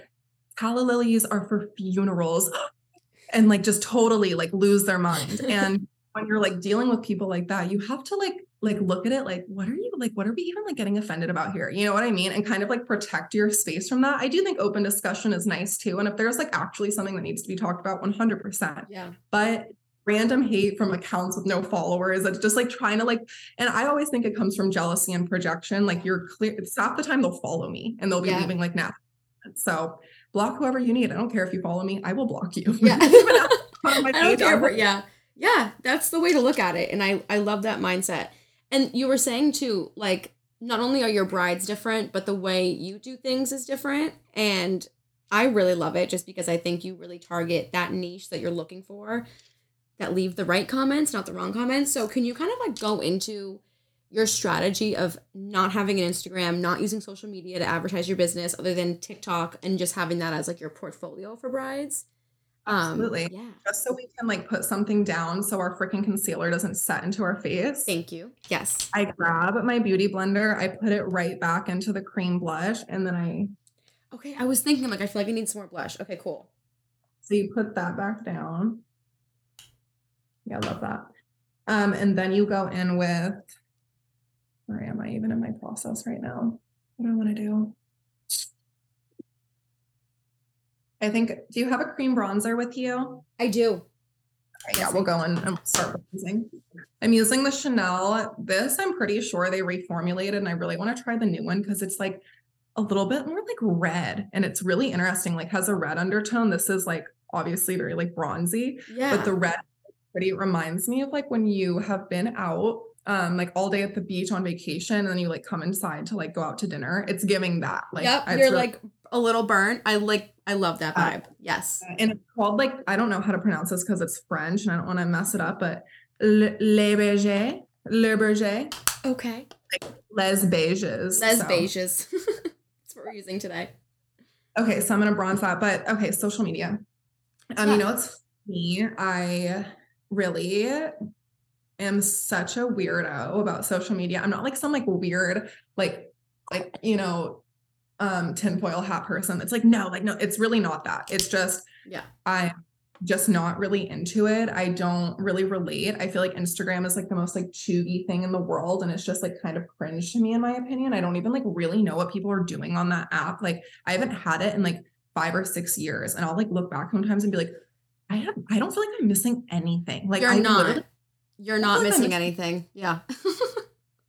B: calla lilies are for funerals and like just totally like lose their mind. and when you're like dealing with people like that, you have to like, like look at it like, what are you like, what are we even like getting offended about here? You know what I mean? And kind of like protect your space from that. I do think open discussion is nice too. And if there's like actually something that needs to be talked about, 100%.
A: Yeah.
B: But random hate from accounts with no followers. that's just like trying to like, and I always think it comes from jealousy and projection. Like you're clear, it's half the time they'll follow me and they'll be yeah. leaving like now. So block whoever you need. I don't care if you follow me, I will block you.
A: Yeah. I don't care, yeah. Yeah. That's the way to look at it. And I, I love that mindset. And you were saying too, like, not only are your brides different, but the way you do things is different. And I really love it just because I think you really target that niche that you're looking for that leave the right comments, not the wrong comments. So can you kind of like go into your strategy of not having an Instagram, not using social media to advertise your business other than TikTok and just having that as like your portfolio for brides?
B: Um, Absolutely. Yeah. Just so we can like put something down so our freaking concealer doesn't set into our face.
A: Thank you. Yes.
B: I grab my beauty blender, I put it right back into the cream blush, and then I.
A: Okay. I was thinking, like, I feel like I need some more blush. Okay, cool.
B: So you put that back down. Yeah, I love that. Um, and then you go in with, where am I even in my process right now? What do I want to do? I think, do you have a cream bronzer with you?
A: I do.
B: Okay, yeah, we'll go in and start using. I'm using the Chanel. This I'm pretty sure they reformulated, and I really want to try the new one because it's like a little bit more like red, and it's really interesting. Like has a red undertone. This is like obviously very like bronzy,
A: yeah.
B: but the red pretty reminds me of like when you have been out um like all day at the beach on vacation and then you like come inside to like go out to dinner it's giving that like
A: yep you're really- like a little burnt. I like i love that uh, vibe. Uh, yes
B: and it's called like i don't know how to pronounce this because it's french and i don't want to mess it up but le, le beige le beige
A: okay.
B: Like les beiges
A: les so. beiges that's what we're using today.
B: Okay so i'm gonna bronze that but okay social media. Um yeah. you know it's me i really am such a weirdo about social media. I'm not like some like weird, like, like, you know, um tinfoil hat person. It's like, no, like no, it's really not that. It's just
A: Yeah.
B: I'm just not really into it. I don't really relate. I feel like Instagram is like the most like cheugy thing in the world. And it's just like kind of cringe to me, in my opinion. I don't even like really know what people are doing on that app. Like I haven't had it in like five or six years. And I'll like look back sometimes and be like, I have I don't feel like I'm missing anything. Like
A: You're
B: I
A: not. You're not missing anything. Yeah.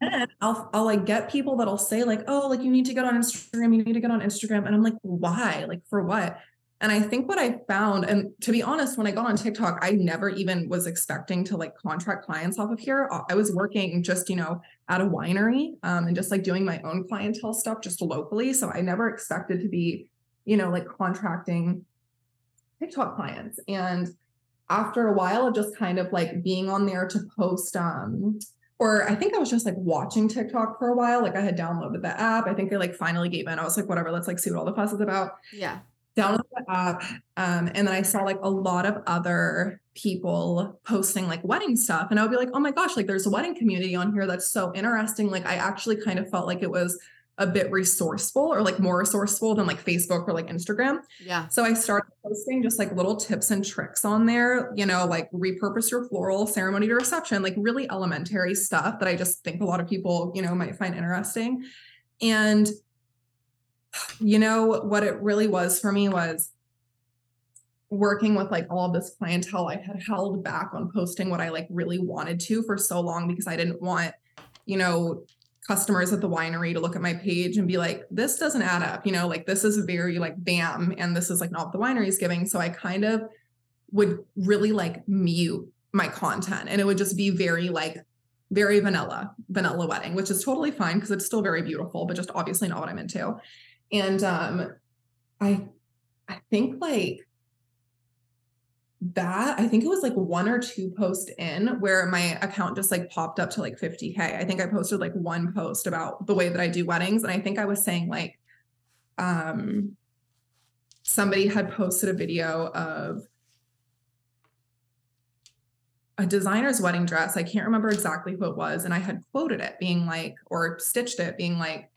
B: And I'll I'll like get people that'll say like, oh, like you need to get on Instagram, you need to get on Instagram. And I'm like, why? Like for what? And I think what I found, and to be honest, when I got on TikTok, I never even was expecting to like contract clients off of here. I- I was working just, you know, at a winery um, and just like doing my own clientele stuff just locally. So I never expected to be, you know, like contracting TikTok clients. And after a while of just kind of like being on there to post um or I think I was just like watching TikTok for a while. Like I had downloaded the app. I think I like finally gave in. I was like, whatever, let's like see what all the fuss is about.
A: Yeah.
B: Downloaded the app. Um, and then I saw like a lot of other people posting like wedding stuff. And I would be like, oh my gosh, like there's a wedding community on here that's so interesting. Like I actually kind of felt like it was a bit resourceful or like more resourceful than like Facebook or like Instagram.
A: Yeah.
B: So I started posting just like little tips and tricks on there, you know, like repurpose your floral ceremony to reception, like really elementary stuff that I just think a lot of people, you know, might find interesting. And, you know, what it really was for me was working with like all of this clientele. I had held back on posting what I like really wanted to for so long because I didn't want, you know, customers at the winery to look at my page and be like, this doesn't add up, you know, like this is very like bam, and this is like not what the winery is giving. So I kind of would really like mute my content and it would just be very like very vanilla, vanilla wedding, which is totally fine because it's still very beautiful, but just obviously not what I'm into. And um I I think like that I think it was like one or two posts in where my account just like popped up to like 50k. I think I posted like one post about the way that I do weddings and I think I was saying like um somebody had posted a video of a designer's wedding dress. I can't remember exactly who it was and I had quoted it being like or stitched it being like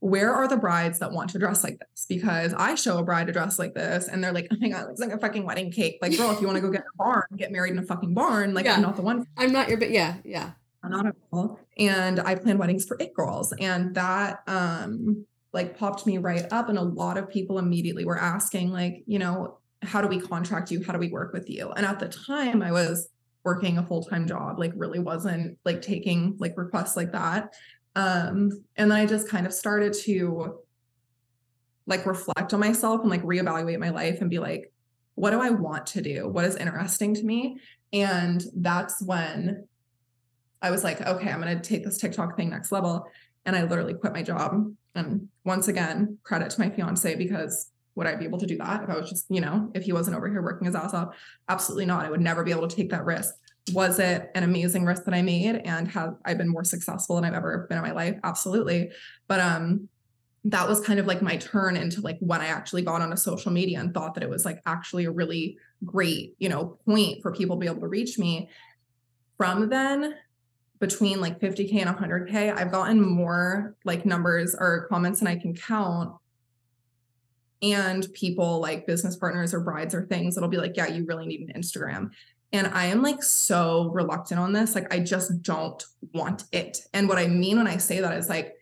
B: where are the brides that want to dress like this? Because I show a bride to dress like this, and they're like, "Oh my god, it looks like a fucking wedding cake." Like, girl, if you want to go get a barn, get married in a fucking barn. Like,
A: Yeah.
B: I'm not the one.
A: I'm not your, but yeah. Yeah.
B: I'm Not at all. And I plan weddings for it girls, and that um like popped me right up. And a lot of people immediately were asking, like, you know, how do we contract you? How do we work with you? And at the time, I was working a full time job, like, really wasn't like taking like requests like that. Um, and then I just kind of started to like reflect on myself and like reevaluate my life and be like, what do I want to do? What is interesting to me? And that's when I was like, okay, I'm going to take this TikTok thing next level. And I literally quit my job. And once again, credit to my fiance because would I be able to do that if I was just, you know, if he wasn't over here working his ass off? Absolutely not. I would never be able to take that risk. Was it an amazing risk that I made and have I been more successful than I've ever been in my life? Absolutely. But um that was kind of like my turn into like when I actually got onto social media and thought that it was like actually a really great, you know, point for people to be able to reach me. From then, between like 50K and 100K, I've gotten more like numbers or comments than I can count. And people like business partners or brides or things that'll be like, yeah, you really need an Instagram. And I am like so reluctant on this. Like, I just don't want it. And what I mean when I say that is like,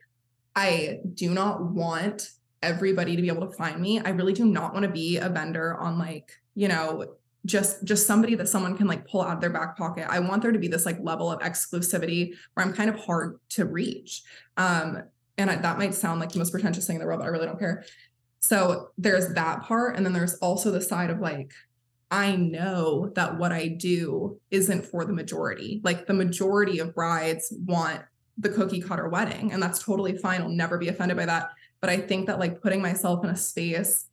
B: I do not want everybody to be able to find me. I really do not want to be a vendor on like, you know, just just somebody that someone can like pull out of their back pocket. I want there to be this like level of exclusivity where I'm kind of hard to reach. Um and I, that might sound like the most pretentious thing in the world, but I really don't care. So there's that part and then there's also the side of like I know that what I do isn't for the majority. Like the majority of brides want the cookie cutter wedding and that's totally fine. I'll never be offended by that. But i think that like putting myself in a space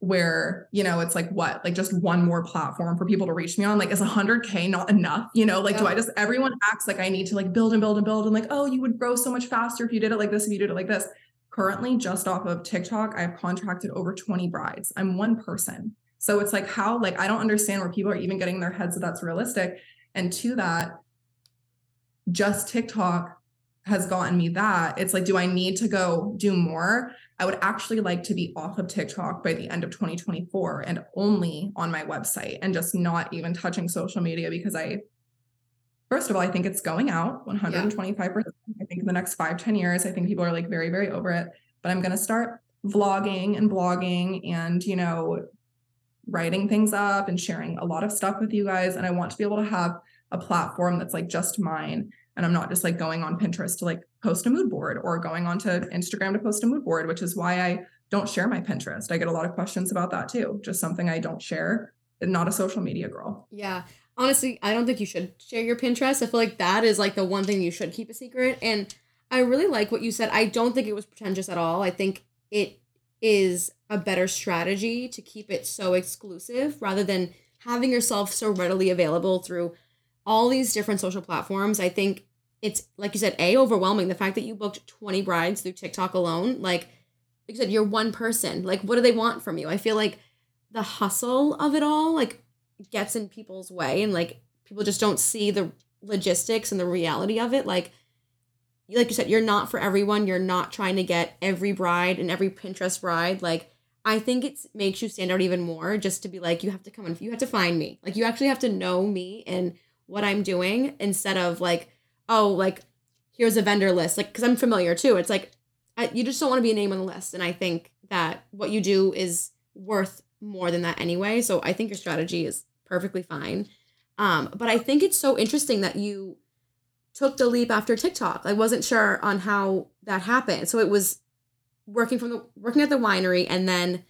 B: where you know it's like what like just one more platform for people to reach me on like is 100k not enough? You know like do i just everyone acts like i need to like build and build and build and like oh you would grow so much faster if you did it like this if you did it like this. Currently just off of tiktok i've contracted over 20 brides. I'm one person so it's like how like i don't understand where people are even getting their heads that that's realistic and to that just TikTok has gotten me that. It's like, do I need to go do more? I would actually like to be off of TikTok by the end of 2024 and only on my website and just not even touching social media because I, first of all, I think it's going out 125%. Yeah. I think in the next five, 10 years, I think people are like very, very over it. But I'm going to start vlogging and blogging and, you know, writing things up and sharing a lot of stuff with you guys. And I want to be able to have a platform that's like just mine and I'm not just like going on Pinterest to like post a mood board or going onto Instagram to post a mood board, which is why I don't share my Pinterest. I get a lot of questions about that too. Just something I don't share. And not a social media girl.
A: Yeah. Honestly, I don't think you should share your Pinterest. I feel like that is like the one thing you should keep a secret. And I really like what you said. I don't think it was pretentious at all. I think it is a better strategy to keep it so exclusive rather than having yourself so readily available through all these different social platforms. I think it's like you said, a overwhelming. The fact that you booked twenty brides through TikTok alone, like, like you said, you're one person. Like, what do they want from you? I feel like the hustle of it all, like, gets in people's way, and like people just don't see the logistics and the reality of it. Like, like you said, you're not for everyone. You're not trying to get every bride and every Pinterest bride. Like, I think it makes you stand out even more just to be like, you have to come and you have to find me. Like, you actually have to know me and what I'm doing instead of like, oh, like here's a vendor list. Like, because I'm familiar too. It's like I, you just don't want to be a name on the list. And I think that what you do is worth more than that anyway. So I think your strategy is perfectly fine. Um, but I think it's so interesting that you took the leap after TikTok. I wasn't sure on how that happened. So it was working from the working at the winery and then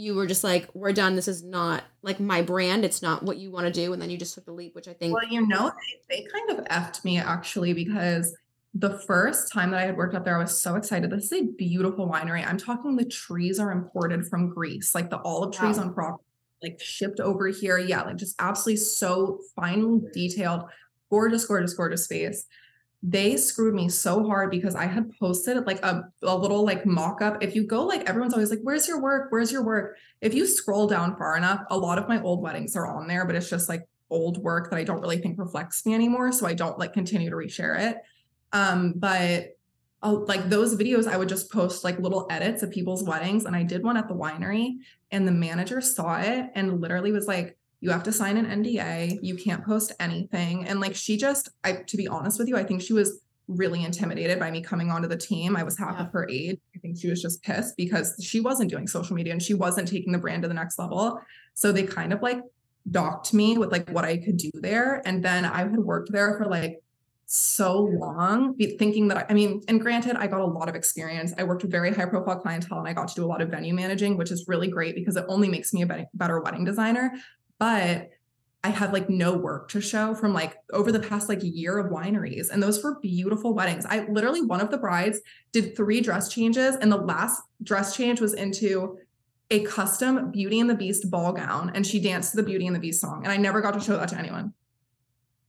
A: you were just like, we're done. This is not like my brand. It's not what you want to do. And then you just took the leap, which I think.
B: Well, you know, they, they kind of effed me actually because the first time that I had worked up there, I was so excited. This is a beautiful winery. I'm talking the trees are imported from Greece, like the olive trees wow. on property, like shipped over here. Yeah, like just absolutely so finely detailed, gorgeous, gorgeous, gorgeous space they screwed me so hard because I had posted like a, a little like mock up. If you go, like, everyone's always like, Where's your work? Where's your work? If you scroll down far enough, a lot of my old weddings are on there, but it's just like old work that I don't really think reflects me anymore. So I don't like continue to reshare it. Um, but uh, like those videos, I would just post like little edits of people's weddings. And I did one at the winery, and the manager saw it and literally was like, you have to sign an NDA. You can't post anything. And like she just, I to be honest with you, I think she was really intimidated by me coming onto the team. I was half yeah. of her age. I think she was just pissed because she wasn't doing social media and she wasn't taking the brand to the next level. So they kind of like docked me with like what I could do there. And then I had worked there for like so long thinking that I, I, mean and granted i got a lot of experience i worked with very high profile clientele and i got to do a lot of venue managing which is really great because it only makes me a better wedding designer but I had like no work to show from like over the past like year of wineries. And those were beautiful weddings. I literally, one of the brides did three dress changes, and the last dress change was into a custom Beauty and the Beast ball gown. And she danced to the Beauty and the Beast song. And I never got to show that to anyone.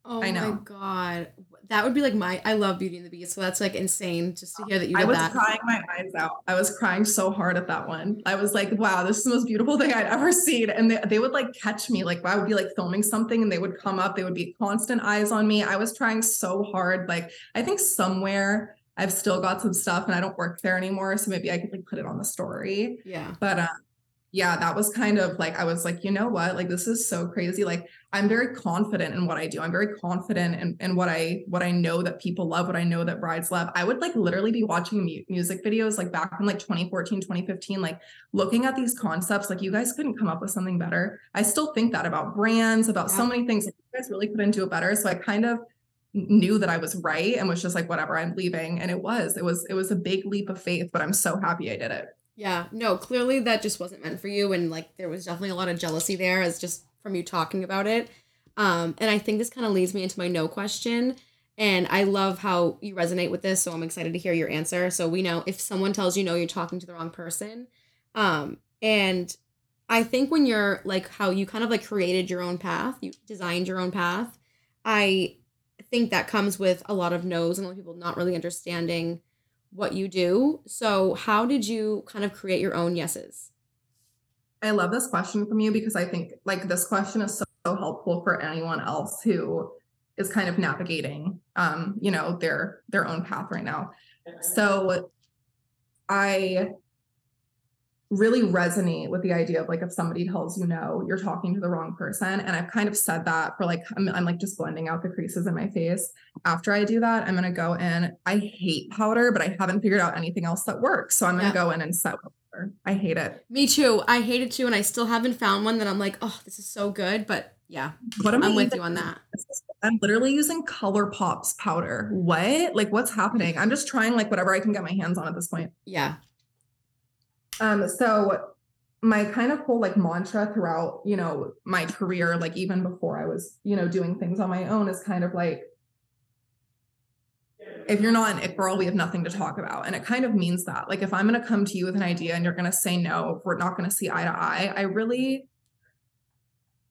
A: Oh I know. my God that would be like my I love Beauty and the Beast, so that's like insane just to hear that you did I
B: was
A: that.
B: crying my eyes out. I was crying so hard at that one. I was like, wow, this is the most beautiful thing I'd ever seen. And they, they would like catch me, like I would be like filming something and they would come up, they would be constant eyes on me. I was trying so hard. Like I think somewhere I've still got some stuff and I don't work there anymore. So maybe I could like put it on the story.
A: Yeah.
B: But um yeah, that was kind of like, I was like, you know what? Like, this is so crazy. Like, I'm very confident in what I do. I'm very confident in, in what I, what I know that people love, what I know that brides love. I would like literally be watching mu- music videos like back in like 2014, 2015, like looking at these concepts, like you guys couldn't come up with something better. I still think that about brands, about yeah. so many things. Like, you guys really couldn't do it better. So I kind of knew that I was right and was just like, whatever, I'm leaving. And it was, it was, it was a big leap of faith, but I'm so happy I did it.
A: Yeah, no, clearly that just wasn't meant for you. And like there was definitely a lot of jealousy there as just from you talking about it. Um, and I think this kind of leads me into my no question. And I love how you resonate with this. So I'm excited to hear your answer. So we know if someone tells you no, you're talking to the wrong person. Um, and I think when you're like how you kind of like created your own path, you designed your own path. I think that comes with a lot of no's and a lot of people not really understanding what you do. So, how did you kind of create your own yeses?
B: I love this question from you because I think like this question is so, so helpful for anyone else who is kind of navigating um, you know, their their own path right now. So I really resonate with the idea of like if somebody tells you no, you're talking to the wrong person. And I've kind of said that for like I'm, I'm like just blending out the creases in my face. After I do that, I'm gonna go in. I hate powder, but I haven't figured out anything else that works. So I'm gonna yeah. go in and set powder. I hate it.
A: Me too. I hate it too, and I still haven't found one that I'm like, oh, this is so good. But yeah, what am I'm with you on that.
B: I'm literally using ColourPop's powder. What? Like, what's happening? I'm just trying like whatever I can get my hands on at this point.
A: Yeah.
B: Um, so my kind of whole like mantra throughout, you know, my career, like even before I was, you know, doing things on my own is kind of like if you're not an it girl, we have nothing to talk about. And it kind of means that. Like if I'm gonna come to you with an idea and you're gonna say no, we're not gonna see eye to eye, I really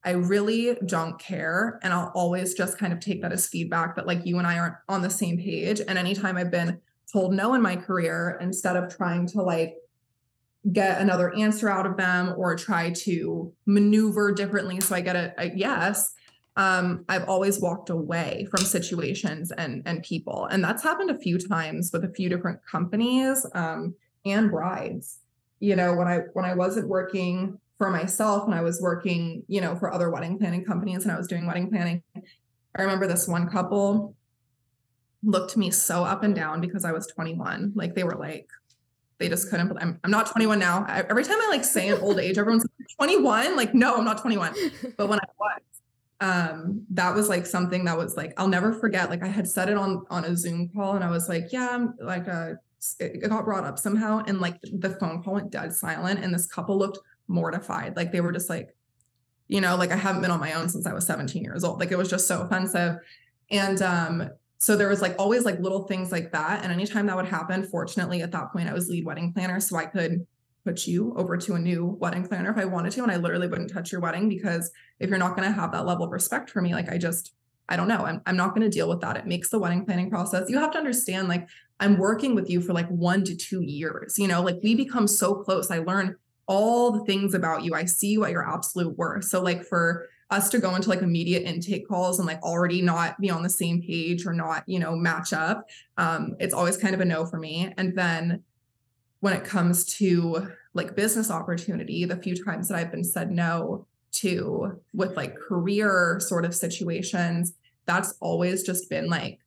B: I really don't care. And I'll always just kind of take that as feedback that like you and I aren't on the same page. And anytime I've been told no in my career, instead of trying to like get another answer out of them or try to maneuver differently so I get a, a yes, um, I've always walked away from situations and and people. And that's happened a few times with a few different companies um, and brides. You know, when I when I wasn't working for myself and I was working, you know, for other wedding planning companies and I was doing wedding planning. I remember this one couple looked me so up and down because I was 21. Like they were like, they just couldn't. I'm, I'm not 21 now. I, every time I like say an old age, everyone's like, 21. Like, no, I'm not 21. But when I was, um, that was like something that was like, I'll never forget. Like I had said it on on a Zoom call and I was like, yeah, I'm like a uh, it got brought up somehow and like the phone call went dead silent and this couple looked mortified. Like they were just like, you know, like I haven't been on my own since I was 17 years old. Like it was just so offensive. And um, so there was like always like little things like that. And anytime that would happen, fortunately at that point I was lead wedding planner. So I could put you over to a new wedding planner if I wanted to. And I literally wouldn't touch your wedding because if you're not going to have that level of respect for me, like I just, I don't know. I'm, I'm not going to deal with that. It makes the wedding planning process. You have to understand, like, I'm working with you for like one to two years, you know, like we become so close. I learn all the things about you. I see you at your absolute worst. So like for us to go into like immediate intake calls and like already not be on the same page or not, you know, match up, um, it's always kind of a no for me. And then when it comes to like business opportunity, the few times that I've been said no to with like career sort of situations, that's always just been like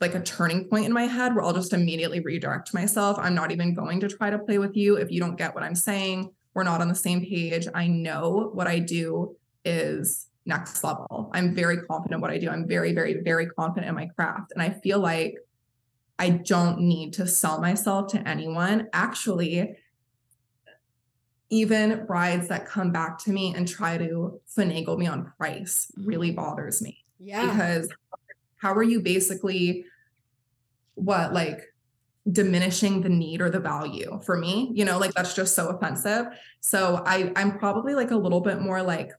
B: like a turning point in my head where I'll just immediately redirect myself. I'm not even going to try to play with you if you don't get what I'm saying. We're not on the same page. I know what I do is next level. I'm very confident what I do. I'm very, very, very confident in my craft. And I feel like I don't need to sell myself to anyone. Actually, even brides that come back to me and try to finagle me on price really mm. bothers me.
A: Yeah.
B: Because how are you basically what like diminishing the need or the value for me you know like that's just so offensive. So i i'm probably like a little bit more like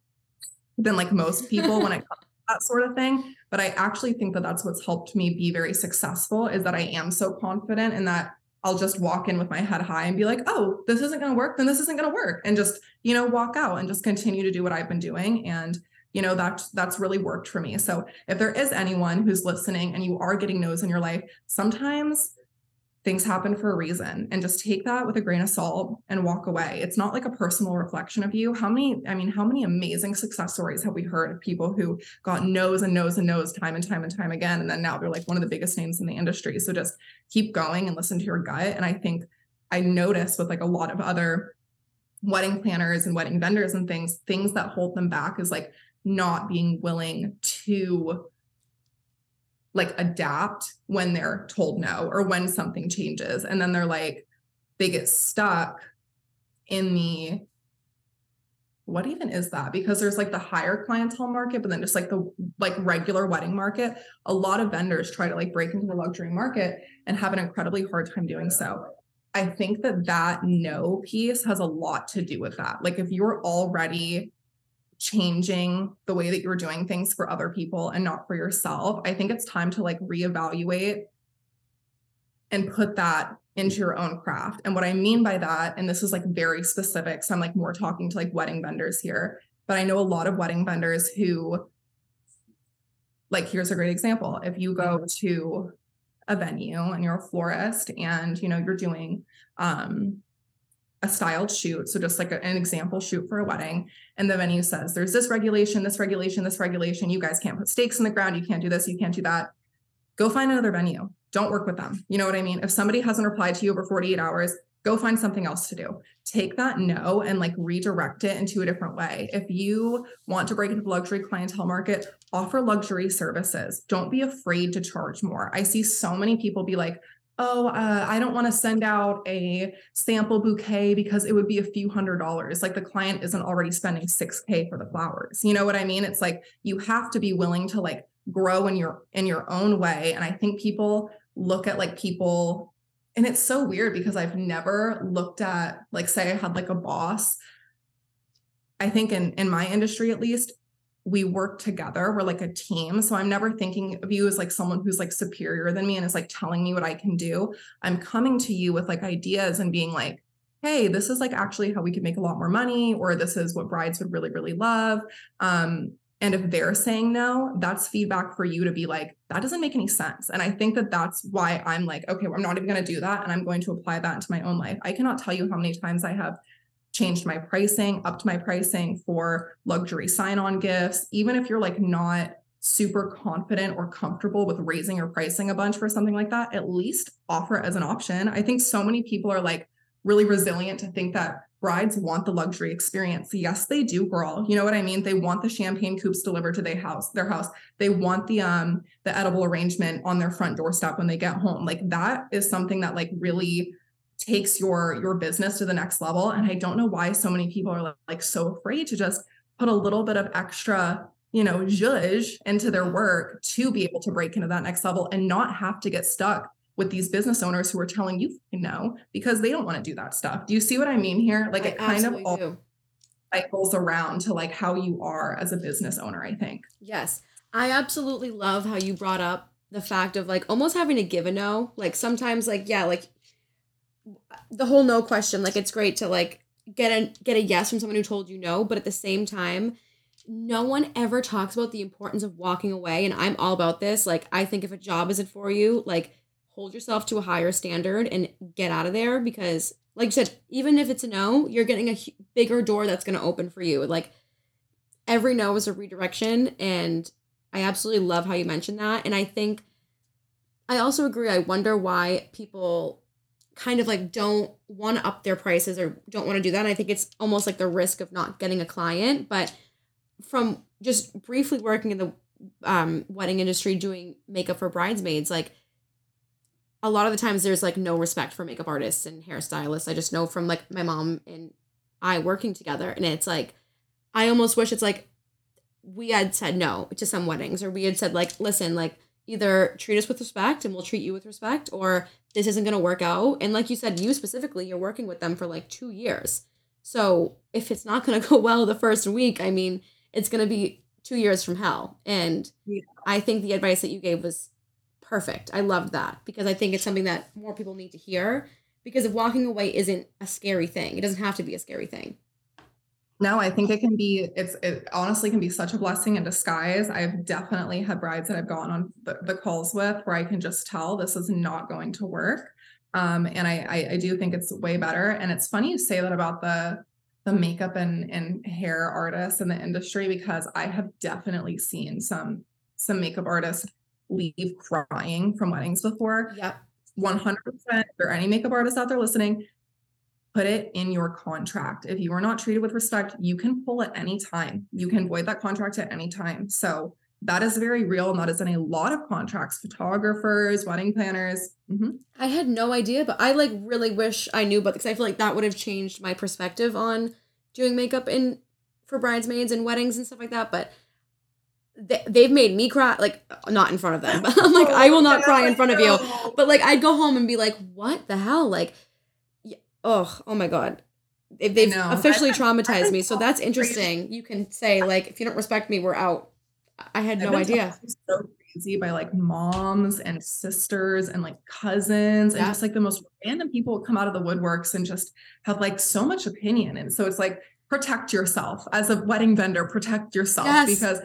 B: than like most people when it comes to that sort of thing but i actually think that that's what's helped me be very successful is that i am so confident and that i'll just walk in with my head high and be like oh this isn't going to work then this isn't going to work and just you know walk out and just continue to do what i've been doing and you know that that's really worked for me. So if there is anyone who's listening and you are getting no's in your life sometimes things happen for a reason and just take that with a grain of salt and walk away. It's not like a personal reflection of you. How many i mean how many amazing success stories have we heard of people who got no's and no's and no's time and time and time again and then now they're like one of the biggest names in the industry. So just keep going and listen to your gut. And i think i notice with like a lot of other wedding planners and wedding vendors and things things that hold them back is like not being willing to like adapt when they're told no or when something changes. And then they're like they get stuck in the what even is that? Because there's like the higher clientele market but then just like the like regular wedding market. A lot of vendors try to like break into the luxury market and have an incredibly hard time doing so. I think that that no piece has a lot to do with that. Like if you're already changing the way that you're doing things for other people and not for yourself, I think it's time to like reevaluate and put that into your own craft. And what I mean by that, and this is like very specific, so I'm like more talking to like wedding vendors here, but I know a lot of wedding vendors who like here's a great example. If you go to a venue and you're a florist and you know you're doing um a styled shoot so just like a, an example shoot for a wedding and the venue says there's this regulation this regulation this regulation you guys can't put stakes in the ground you can't do this you can't do that go find another venue don't work with them you know what i mean if somebody hasn't replied to you over 48 hours go find something else to do. Take that no and like redirect it into a different way. If you want to break into the luxury clientele market, offer luxury services. Don't be afraid to charge more. I see so many people be like, oh, uh, I don't want to send out a sample bouquet because it would be a few hundred dollars. Like the client isn't already spending 6K for the flowers. You know what I mean? It's like you have to be willing to like grow in your in your own way. And I think people look at like people and it's so weird because I've never looked at like say I had like a boss. I think in in my industry at least, we work together. We're like a team. So I'm never thinking of you as like someone who's like superior than me and is like telling me what I can do. I'm coming to you with like ideas and being like, hey, this is like actually how we could make a lot more money, or this is what brides would really, really love. Um, and if they're saying no, that's feedback for you to be like, that doesn't make any sense. And I think that that's why I'm like, okay, I'm not even going to do that. And I'm going to apply that into my own life. I cannot tell you how many times I have changed my pricing, upped my pricing for luxury sign on gifts. Even if you're like not super confident or comfortable with raising your pricing a bunch for something like that, at least offer it as an option. I think so many people are like really resilient to think that brides want the luxury experience. Yes, they do, girl. You know what I mean? They want the champagne coupes delivered to their house, their house. They want the um the edible arrangement on their front doorstep when they get home. Like that is something that like really takes your your business to the next level. And I don't know why so many people are like, like so afraid to just put a little bit of extra you know, zhuzh into their work to be able to break into that next level and not have to get stuck with these business owners who are telling you no because they don't want to do that stuff. Do you see what I mean here? Like
A: I
B: it kind of all
A: do.
B: cycles around to like how you are as a business owner, I think.
A: Yes. I absolutely love how you brought up the fact of like almost having to give a no. Like sometimes like yeah, like the whole no question, like it's great to like get a get a yes from someone who told you no, but at the same time, no one ever talks about the importance of walking away and I'm all about this. Like I think if a job isn't for you, like hold yourself to a higher standard and get out of there because like you said even if it's a no you're getting a bigger door that's going to open for you like every no is a redirection and i absolutely love how you mentioned that and i think i also agree i wonder why people kind of like don't want to up their prices or don't want to do that. And i think it's almost like the risk of not getting a client. But from just briefly working in the um, wedding industry doing makeup for bridesmaids like a lot of the times there's like no respect for makeup artists and hairstylists. I just know from like my mom and I working together, and it's like I almost wish it's like we had said no to some weddings, or we had said like, listen, like either treat us with respect and we'll treat you with respect, or this isn't gonna work out. And like you said, you specifically, you're working with them for like two years. So if it's not gonna go well the first week, I mean, it's gonna be two years from hell. And yeah. I think the advice that you gave was perfect. I loved that because I think it's something that more people need to hear because if walking away isn't a scary thing, it doesn't have to be a scary thing.
B: No, I think it can be, it's, it honestly can be such a blessing in disguise. I've definitely had brides that I've gone on the, the calls with where I can just tell this is not going to work. Um, and I, I, I do think it's way better. And it's funny you say that about the, the makeup and, and hair artists in the industry because I have definitely seen some some makeup artists leave crying from weddings before.
A: Yep.
B: 100%. If there are any makeup artists out there listening, put it in your contract. If you are not treated with respect, you can pull at any time. You can void that contract at any time. So that is very real. And that is in a lot of contracts, photographers, wedding planners.
A: Mm-hmm. I had no idea, but I like really wish I knew about because I feel like that would have changed my perspective on doing makeup in for bridesmaids and weddings and stuff like that. But they, have made me cry like not in front of them but i'm like i will not cry in front of you but like i'd go home and be like what the hell like oh oh my god. They've, they've officially traumatized me. So that's interesting. You can say like if you don't respect me we're out. I had no idea.
B: so crazy by like moms and sisters and like cousins and just like the most random people come out of the woodworks and just have like so much opinion. And so it's like protect yourself. As a wedding vendor protect yourself yes. because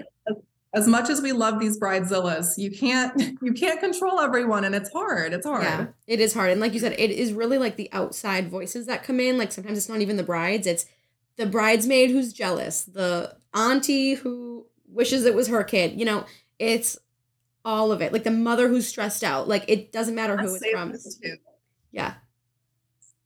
B: as much as we love these bridezillas, you can't you can't control everyone and it's hard. It's hard.
A: Yeah, it is hard. And like you said, it is really like the outside voices that come in. Like sometimes it's not even the brides, it's the bridesmaid who's jealous, the auntie who wishes it was her kid. You know, it's all of it. Like the mother who's stressed out. Like it doesn't matter who it's from. Yeah.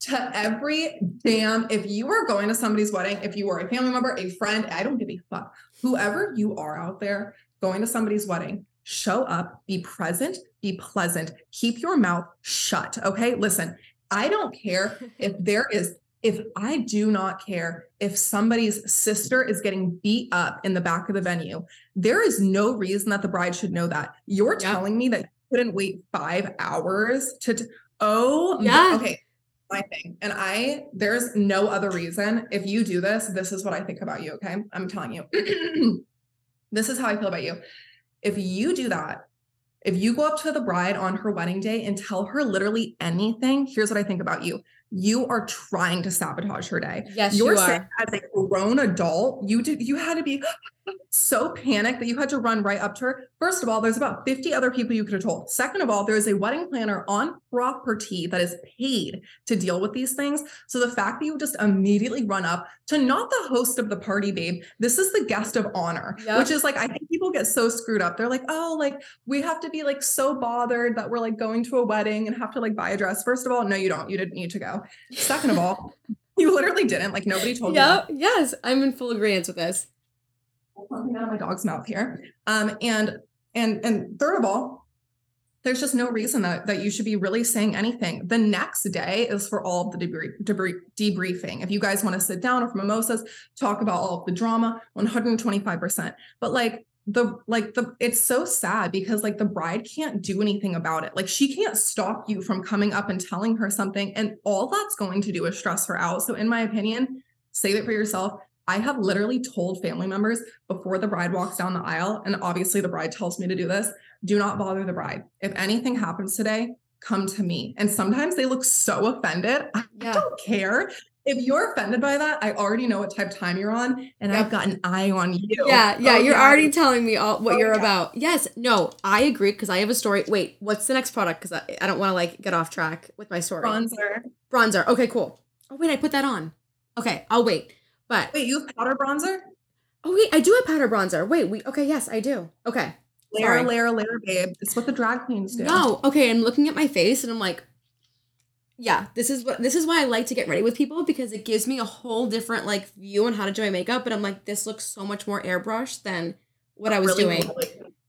B: To every damn, if you are going to somebody's wedding, if you are a family member, a friend, I don't give a fuck. Whoever you are out there going to somebody's wedding, show up, be present, be pleasant, keep your mouth shut. Okay. Listen, I don't care if there is if I do not care if somebody's sister is getting beat up in the back of the venue, there is no reason that the bride should know that. You're yeah. telling me that you couldn't wait five hours to, t- oh, yeah. okay. My thing. And I, there's no other reason. If you do this, this is what I think about you. Okay. I'm telling you, this is how I feel about you. If you do that, if you go up to the bride on her wedding day and tell her literally anything, here's what I think about you you are trying to sabotage her day.
A: Yes,
B: you're
A: you
B: saying as a grown adult, you did you had to be so panicked that you had to run right up to her. First of all, there's about 50 other people you could have told. Second of all, there is a wedding planner on property that is paid to deal with these things. So the fact that you just immediately run up to not the host of the party, babe, this is the guest of honor, yep. which is like, I think people get so screwed up. They're like, oh, like we have to be like so bothered that we're like going to a wedding and have to like buy a dress. First of all, no, you don't. You didn't need to go. Second of all, you literally didn't. Like nobody told
A: yep. you. Yeah. Yes. I'm in full agreement with this
B: something out of my dog's mouth here. Um, and and and third of all, there's just no reason that that you should be really saying anything. The next day is for all the debris, debris debriefing. If you guys want to sit down or for mimosas, talk about all of the drama, 125%. But like the like the it's so sad because like the bride can't do anything about it like she can't stop you from coming up and telling her something and all that's going to do is stress her out so in my opinion save it for yourself I have literally told family members before the bride walks down the aisle, and obviously the bride tells me to do this do not bother the bride. If anything happens today, come to me. And sometimes they look so offended. I yeah. don't care. If you're offended by that, I already know what type of time you're on, and. I've got an eye on you.
A: Yeah, yeah, oh, you're yeah. already telling me all what oh, you're about. Yes, no, I agree because I have a story. Wait, what's the next product? Because I, I don't want to like get off track with my story.
B: Bronzer.
A: Bronzer. Okay, cool. Oh wait, I put that on. Okay, I'll wait. But
B: wait, you have powder bronzer?
A: Oh wait, I do have powder bronzer. Wait, we okay? Yes, I do. Okay,
B: layer, Sorry. layer, layer, babe. It's what the drag queens do.
A: No, okay. I'm looking at my face and I'm like, yeah, this is what this is why I like to get ready with people because it gives me a whole different like view on how to do my makeup. But I'm like, this looks so much more airbrushed than what I was really doing.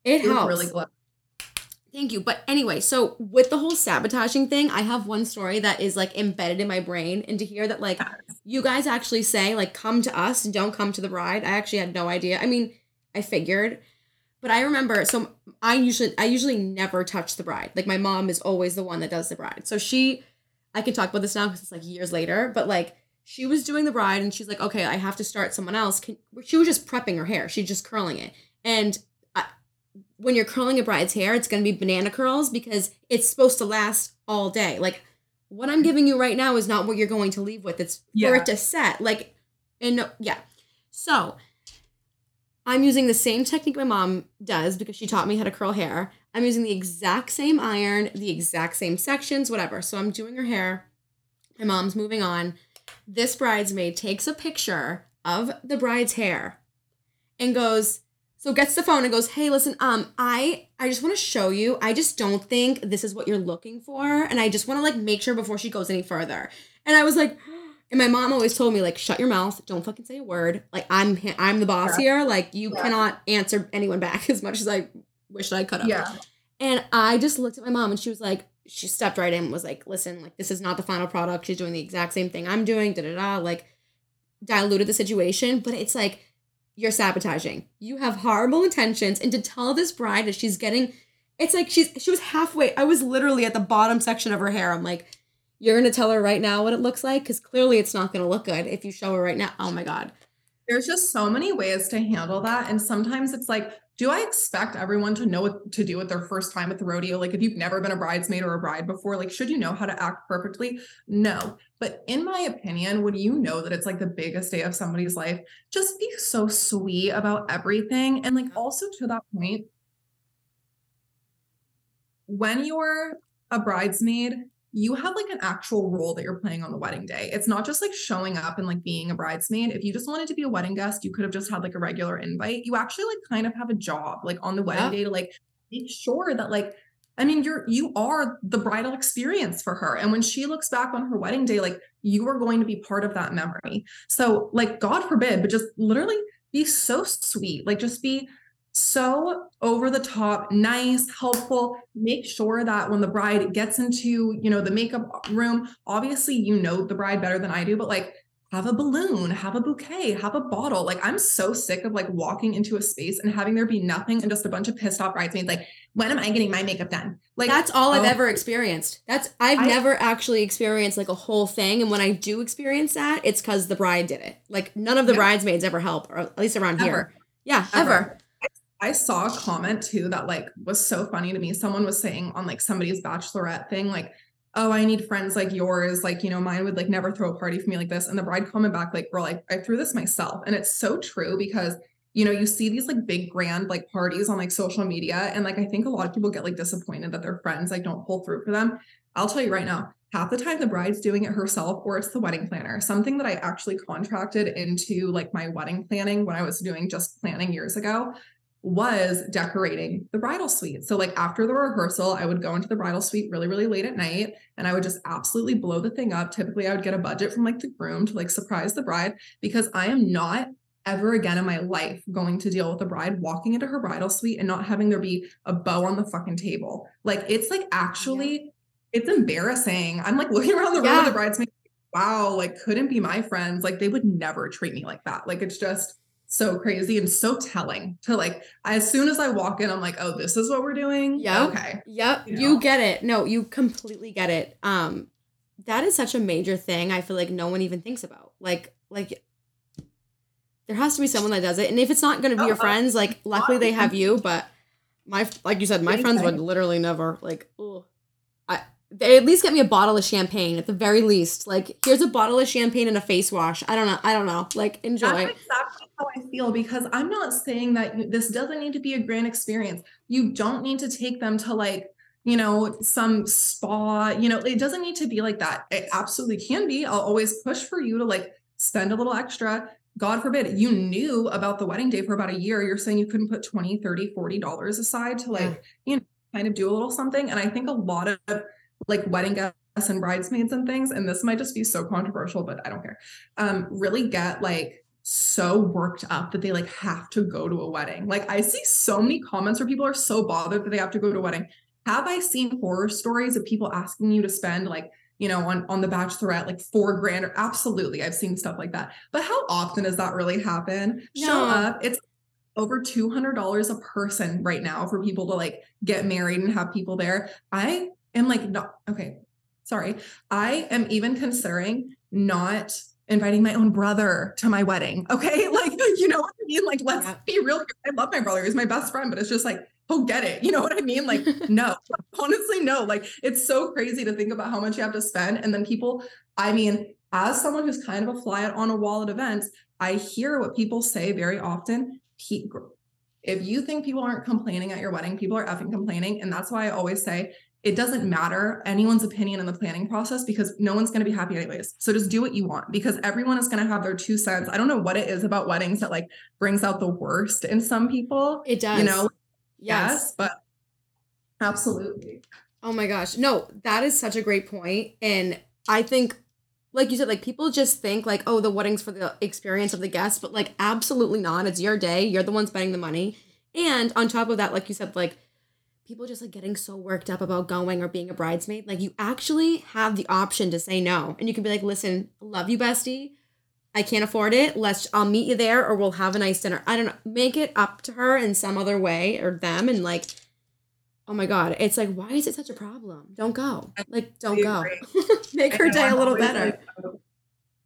A: It helps. Really. Thank you. But anyway, so with the whole sabotaging thing, I have one story that is like embedded in my brain. And to hear that, like, you guys actually say, like, come to us, don't come to the bride. I actually had no idea. I mean, I figured. But I remember, so I usually, I usually never touch the bride. Like, my mom is always the one that does the bride. So she, I can talk about this now because it's like years later, but like, she was doing the bride and she's like, okay, I have to start someone else. Can, she was just prepping her hair. She's just curling it. And when you're curling a bride's hair, it's going to be banana curls because it's supposed to last all day. Like what I'm mm-hmm. giving you right now is not what you're going to leave with. It's yeah. for it to set. Like, and yeah. So I'm using the same technique my mom does because she taught me how to curl hair. I'm using the exact same iron, the exact same sections, whatever. So I'm doing her hair. My mom's moving on. This bridesmaid takes a picture of the bride's hair and goes, so gets the phone and goes, "Hey, listen, um, I I just want to show you. I just don't think this is what you're looking for, and I just want to like make sure before she goes any further." And I was like, and my mom always told me like, "Shut your mouth. Don't fucking say a word. Like I'm I'm the boss yeah. here. Like you yeah. cannot answer anyone back as much as I wish I could have."
B: Yeah.
A: And I just looked at my mom and she was like, she stepped right in and was like, "Listen, like this is not the final product. She's doing the exact same thing I'm doing." Da da da. Like diluted the situation, but it's like you're sabotaging. You have horrible intentions. And to tell this bride that she's getting, it's like she's she was halfway. I was literally at the bottom section of her hair. I'm like, you're gonna tell her right now what it looks like because clearly it's not gonna look good if you show her right now. Oh my god.
B: There's just so many ways to handle that. And sometimes it's like do I expect everyone to know what to do at their first time at the rodeo? Like, if you've never been a bridesmaid or a bride before, like, should you know how to act perfectly? No. But in my opinion, when you know that it's like the biggest day of somebody's life, just be so sweet about everything. And like, also to that point, when you're a bridesmaid, you have like an actual role that you're playing on the wedding day. It's not just like showing up and like being a bridesmaid. If you just wanted to be a wedding guest, you could have just had like a regular invite. You actually like kind of have a job like on the wedding yeah. day to like make sure that like I mean, you're you are the bridal experience for her. And when she looks back on her wedding day, like you are going to be part of that memory. So, like, God forbid, but just literally be so sweet. Like, just be so over the top, nice, helpful. Make sure that when the bride gets into, you know, the makeup room, obviously you know the bride better than I do, but like have a balloon, have a bouquet, have a bottle. Like I'm so sick of like walking into a space and having there be nothing and just a bunch of pissed off bridesmaids like when am I getting my makeup done? Like
A: that's all I've oh. ever experienced. That's I've I, never actually experienced like a whole thing and when I do experience that, it's cuz the bride did it. Like none of the yeah. bridesmaids ever help or at least around ever. here. Yeah, ever. ever.
B: I saw a comment too that like was so funny to me. Someone was saying on like somebody's bachelorette thing, like, oh, I need friends like yours. Like, you know, mine would like never throw a party for me like this. And the bride comment back, like, girl, I, I threw this myself. And it's so true because, you know, you see these like big grand like parties on like social media. And like I think a lot of people get like disappointed that their friends like don't pull through for them. I'll tell you right now, half the time the bride's doing it herself or it's the wedding planner something that i actually contracted into like my wedding planning when i was doing just planning years ago was decorating the bridal suite. So like after the rehearsal, I would go into the bridal suite really, really late at night and I would just absolutely blow the thing up. Typically I would get a budget from like the groom to like surprise the bride because I am not ever again in my life going to deal with a bride walking into her bridal suite and not having there be a bow on the fucking table. Like it's like actually yeah. it's embarrassing. I'm like looking around the room yeah. the bridesmaids wow, like couldn't be my friends. Like they would never treat me like that. Like it's just so crazy and so telling to like as soon as I walk in, I'm like, oh, this is what we're doing.
A: Yeah.
B: Okay.
A: Yep. You, know? you get it. No, you completely get it. Um, that is such a major thing. I feel like no one even thinks about. Like, like there has to be someone that does it. And if it's not going to be oh, your friends, like luckily they have you. But my, like you said, my friends would literally never like. Ugh. At least get me a bottle of champagne at the very least. Like here's a bottle of champagne and a face wash. I don't know. I don't know. Like enjoy.
B: That's exactly how I feel because I'm not saying that this doesn't need to be a grand experience. You don't need to take them to like you know some spa. You know it doesn't need to be like that. It absolutely can be. I'll always push for you to like spend a little extra. God forbid you knew about the wedding day for about a year. You're saying you couldn't put 20, 30, 40 dollars aside to like, yeah. you know, kind of do a little something. And I think a lot of like wedding guests and bridesmaids and things, and this might just be so controversial, but I don't care. Um, really get like so worked up that they like have to go to a wedding. Like I see so many comments where people are so bothered that they have to go to a wedding. Have I seen horror stories of people asking you to spend like you know, on on the Bachelorette, like four grand or absolutely, I've seen stuff like that. But how often does that really happen? No. Show up. It's over two hundred dollars a person right now for people to like get married and have people there. I am like not okay. Sorry, I am even considering not inviting my own brother to my wedding. Okay. Like, you know what I mean? Like, let's yeah. be real. I love my brother. He's my best friend, but it's just like, oh, get it. You know what I mean? Like, no, honestly, no. Like, it's so crazy to think about how much you have to spend. And then people, I mean, as someone who's kind of a fly on a wall at events, I hear what people say very often. If you think people aren't complaining at your wedding, people are effing complaining. And that's why I always say it doesn't matter anyone's opinion in the planning process because no one's going to be happy anyways. So just do what you want because everyone is going to have their two cents. I don't know what it is about weddings that like brings out the worst in some people.
A: It does.
B: You know, yes, yes but absolutely.
A: Oh my gosh. No, that is such a great point. And I think like you said, like people just think like, oh, the wedding's for the experience of the guests, but like absolutely not. It's your day. You're the one spending the money. And on top of that, like you said, like people just like getting so worked up about going or being a bridesmaid. Like you actually have the option to say no. And you can be like, listen, love you, bestie. I can't afford it. Let's I'll meet you there or we'll have a nice dinner. I don't know. Make it up to her in some other way or them and like oh my god, it's like why is it such a problem? Don't go. Like don't go. Make her day a little better.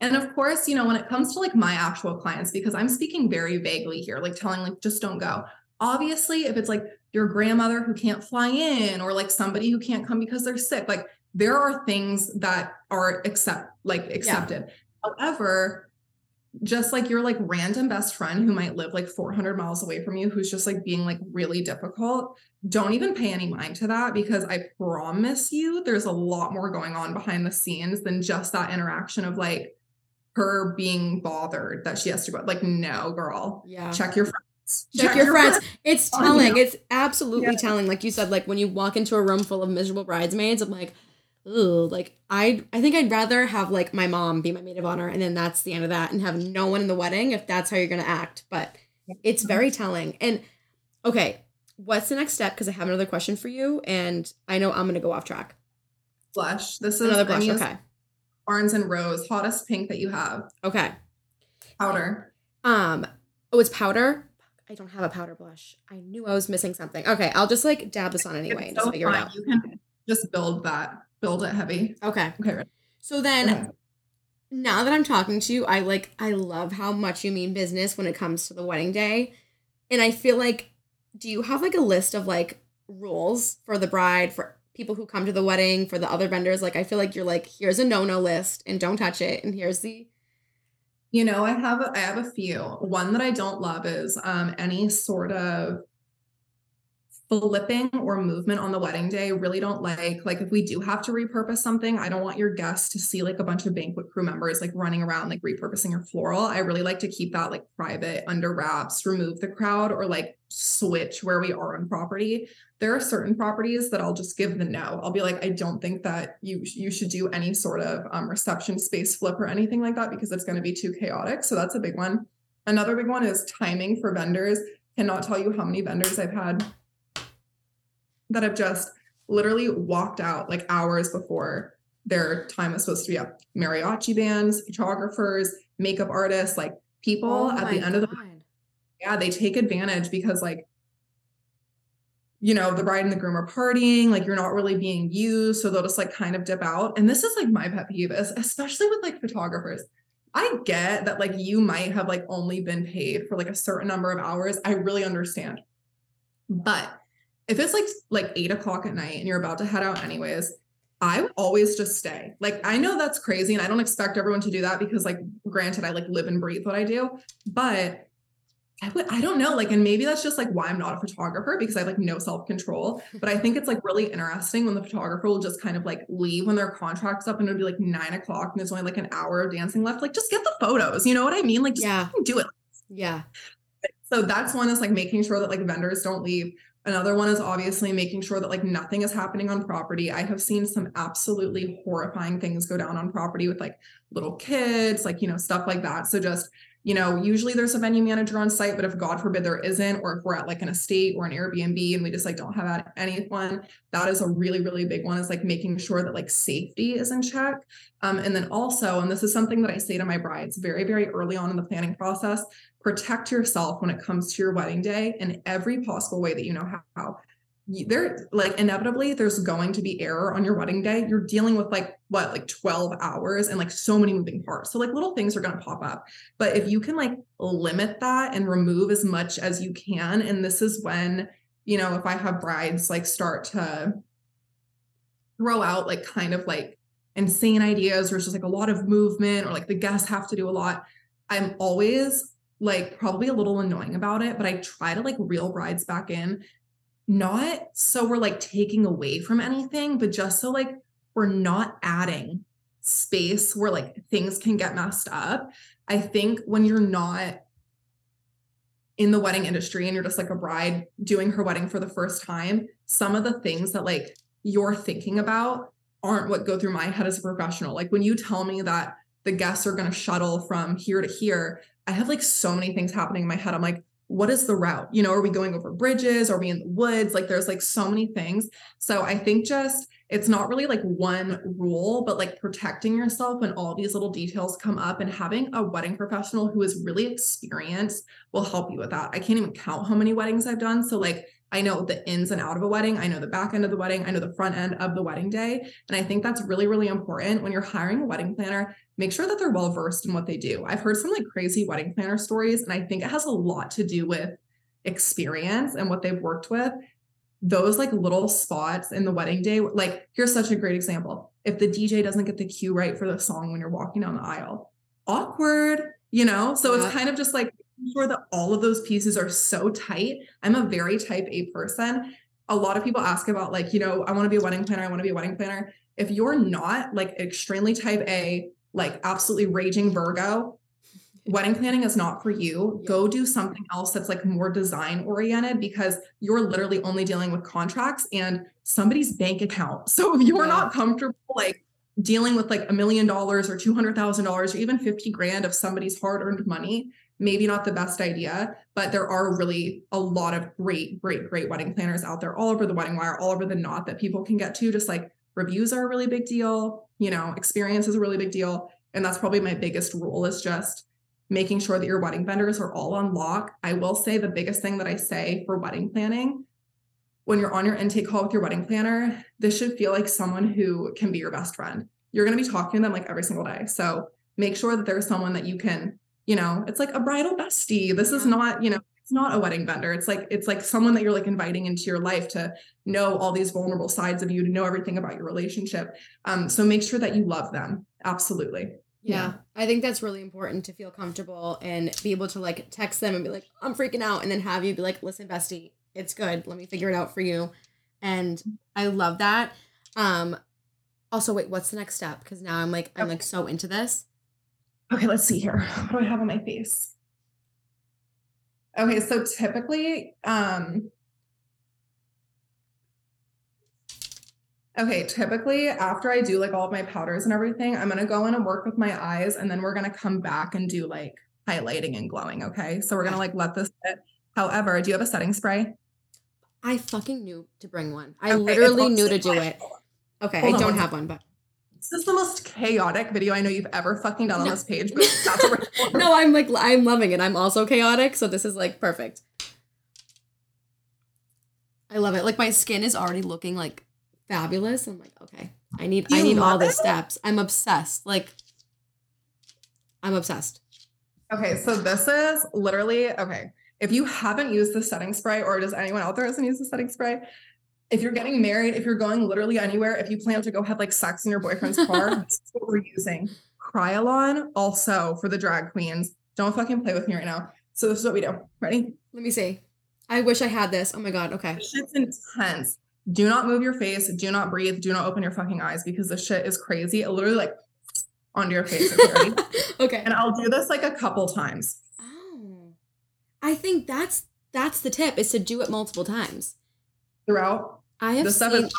B: And of course, you know, when it comes to like my actual clients because I'm speaking very vaguely here, like telling like just don't go Obviously, if it's like your grandmother who can't fly in or like somebody who can't come because they're sick, like there are things that are accept like accepted. Yeah. However, just like your like random best friend who might live like 400 miles away from you who's just like being like really difficult don't even pay any mind to that because i promise you there's a lot more going on behind the scenes than just that interaction of like her being bothered that she has to go like no girl
A: yeah
B: check your friends
A: check, check your, your friends. friends it's telling it's absolutely yeah. telling like you said like when you walk into a room full of miserable bridesmaids i'm like Ooh, like I I think I'd rather have like my mom be my maid of honor and then that's the end of that and have no one in the wedding if that's how you're gonna act. But it's very telling. And okay, what's the next step? Because I have another question for you, and I know I'm gonna go off track.
B: Blush. This is another blush. Okay. Barnes and Rose, hottest pink that you have.
A: Okay.
B: Powder.
A: Um. Oh, it's powder. I don't have a powder blush. I knew I was missing something. Okay, I'll just like dab this on anyway and figure fun. it out.
B: You can just build that build it heavy.
A: Okay.
B: Okay. Right.
A: So then okay. now that I'm talking to you, I like I love how much you mean business when it comes to the wedding day. And I feel like do you have like a list of like rules for the bride for people who come to the wedding for the other vendors like I feel like you're like here's a no-no list and don't touch it and here's the
B: you know, I have I have a few. One that I don't love is um any sort of flipping or movement on the wedding day really don't like like if we do have to repurpose something i don't want your guests to see like a bunch of banquet crew members like running around like repurposing your floral i really like to keep that like private under wraps remove the crowd or like switch where we are on property there are certain properties that i'll just give the no i'll be like i don't think that you you should do any sort of um, reception space flip or anything like that because it's going to be too chaotic so that's a big one another big one is timing for vendors cannot tell you how many vendors i've had that have just literally walked out like hours before their time was supposed to be up. Mariachi bands, photographers, makeup artists, like people oh at the end God. of the yeah, they take advantage because like you know, the bride and the groom are partying, like you're not really being used. So they'll just like kind of dip out. And this is like my pet peeve, especially with like photographers. I get that like you might have like only been paid for like a certain number of hours. I really understand. But if it's like like eight o'clock at night and you're about to head out anyways, I always just stay. Like I know that's crazy and I don't expect everyone to do that because like granted I like live and breathe what I do, but I would I don't know like and maybe that's just like why I'm not a photographer because I have like no self-control, but I think it's like really interesting when the photographer will just kind of like leave when their contract's up and it'll be like nine o'clock and there's only like an hour of dancing left. Like just get the photos, you know what I mean? Like just yeah. do it.
A: Yeah.
B: So that's one is like making sure that like vendors don't leave. Another one is obviously making sure that like nothing is happening on property. I have seen some absolutely horrifying things go down on property with like little kids, like, you know, stuff like that. So just, you know, usually there's a venue manager on site, but if God forbid there isn't, or if we're at like an estate or an Airbnb and we just like don't have anyone, that is a really, really big one is like making sure that like safety is in check. Um, and then also, and this is something that I say to my brides very, very early on in the planning process, protect yourself when it comes to your wedding day in every possible way that you know how. There, like, inevitably, there's going to be error on your wedding day. You're dealing with like what, like 12 hours and like so many moving parts. So, like, little things are going to pop up. But if you can like limit that and remove as much as you can, and this is when, you know, if I have brides like start to throw out like kind of like insane ideas or it's just like a lot of movement or like the guests have to do a lot, I'm always like probably a little annoying about it, but I try to like reel brides back in, not so we're like taking away from anything, but just so like we're not adding space where like things can get messed up. I think when you're not in the wedding industry and you're just like a bride doing her wedding for the first time, some of the things that like you're thinking about aren't what go through my head as a professional. Like when you tell me that the guests are going to shuttle from here to here, I have like so many things happening in my head. I'm like, what is the route? You know, are we going over bridges? Are we in the woods? Like there's like so many things. So I think just it's not really like one rule, but like protecting yourself when all these little details come up and having a wedding professional who is really experienced will help you with that. I can't even count how many weddings I've done. So like I know the ins and out of a wedding. I know the back end of the wedding. I know the front end of the wedding day. And I think that's really, really important when you're hiring a wedding planner make sure that they're well versed in what they do. I've heard some like crazy wedding planner stories, and I think it has a lot to do with experience and what they've worked with, those like little spots in the wedding day, like here's such a great example. If the DJ doesn't get the cue right for the song when you're walking down the aisle, awkward, you know? So yeah. it's kind of just like sure that all of those pieces are so tight. I'm a very type A person. A lot of people ask about like, you know, I want to be a wedding planner, I want to be a wedding planner. If you're not like extremely type A, like absolutely raging Virgo, wedding planning is not for you. Go do something else that's like more design oriented because you're literally only dealing with contracts and somebody's bank account. So if you're yeah. not comfortable like dealing with like a million dollars or two hundred thousand dollars or even fifty grand of somebody's hard earned money, maybe not the best idea. But there are really a lot of great, great, great wedding planners out there all over the wedding wire, all over the knot that people can get to. Just like reviews are a really big deal. You know, experience is a really big deal. And that's probably my biggest rule is just making sure that your wedding vendors are all on lock. I will say the biggest thing that I say for wedding planning when you're on your intake call with your wedding planner, this should feel like someone who can be your best friend. You're going to be talking to them like every single day. So make sure that there's someone that you can, you know, it's like a bridal bestie. This is not, you know, it's not a wedding vendor. It's like it's like someone that you're like inviting into your life to know all these vulnerable sides of you, to know everything about your relationship. Um, so make sure that you love them. Absolutely.
A: Yeah. yeah. I think that's really important to feel comfortable and be able to like text them and be like, I'm freaking out. And then have you be like, listen, bestie, it's good. Let me figure it out for you. And I love that. Um, also, wait, what's the next step? Because now I'm like, I'm like so into this.
B: Okay, let's see here. What do I have on my face? Okay, so typically, um, Okay, typically after I do like all of my powders and everything, I'm gonna go in and work with my eyes and then we're gonna come back and do like highlighting and glowing. Okay. So we're gonna like let this sit. However, do you have a setting spray?
A: I fucking knew to bring one. I okay, literally knew to do it. Okay, Hold I don't have one, but
B: this is the most chaotic video I know you've ever fucking done on this page.
A: no, I'm like I'm loving it. I'm also chaotic, so this is like perfect. I love it. Like my skin is already looking like fabulous. I'm like, okay, I need you I need all the steps. I'm obsessed. Like I'm obsessed.
B: Okay, so this is literally okay. If you haven't used the setting spray, or does anyone out there hasn't used the setting spray? If you're getting married, if you're going literally anywhere, if you plan to go have like sex in your boyfriend's car, this is what we're using. Kryolan also for the drag queens. Don't fucking play with me right now. So this is what we do. Ready?
A: Let me see. I wish I had this. Oh my god. Okay.
B: This shit's intense do not move your face, do not breathe, do not open your fucking eyes because the shit is crazy. It literally like onto your face.
A: okay.
B: And I'll do this like a couple times.
A: Oh. I think that's that's the tip is to do it multiple times.
B: Throughout.
A: I have the stuff seen, is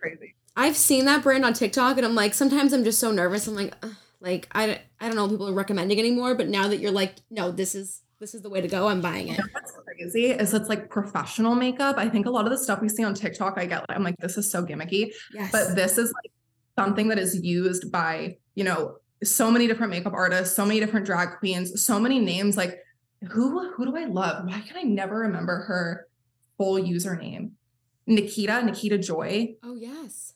A: crazy. I've seen that brand on TikTok and I'm like, sometimes I'm just so nervous. I'm like, like I, I don't know people are recommending anymore, but now that you're like, no, this is this is the way to go. I'm buying it.
B: What's crazy is it's like professional makeup. I think a lot of the stuff we see on TikTok, I get I'm like, this is so gimmicky. Yes. But this is like something that is used by, you know, so many different makeup artists, so many different drag queens, so many names. Like, who who do I love? Why can I never remember her full username? Nikita, Nikita Joy.
A: Oh yes.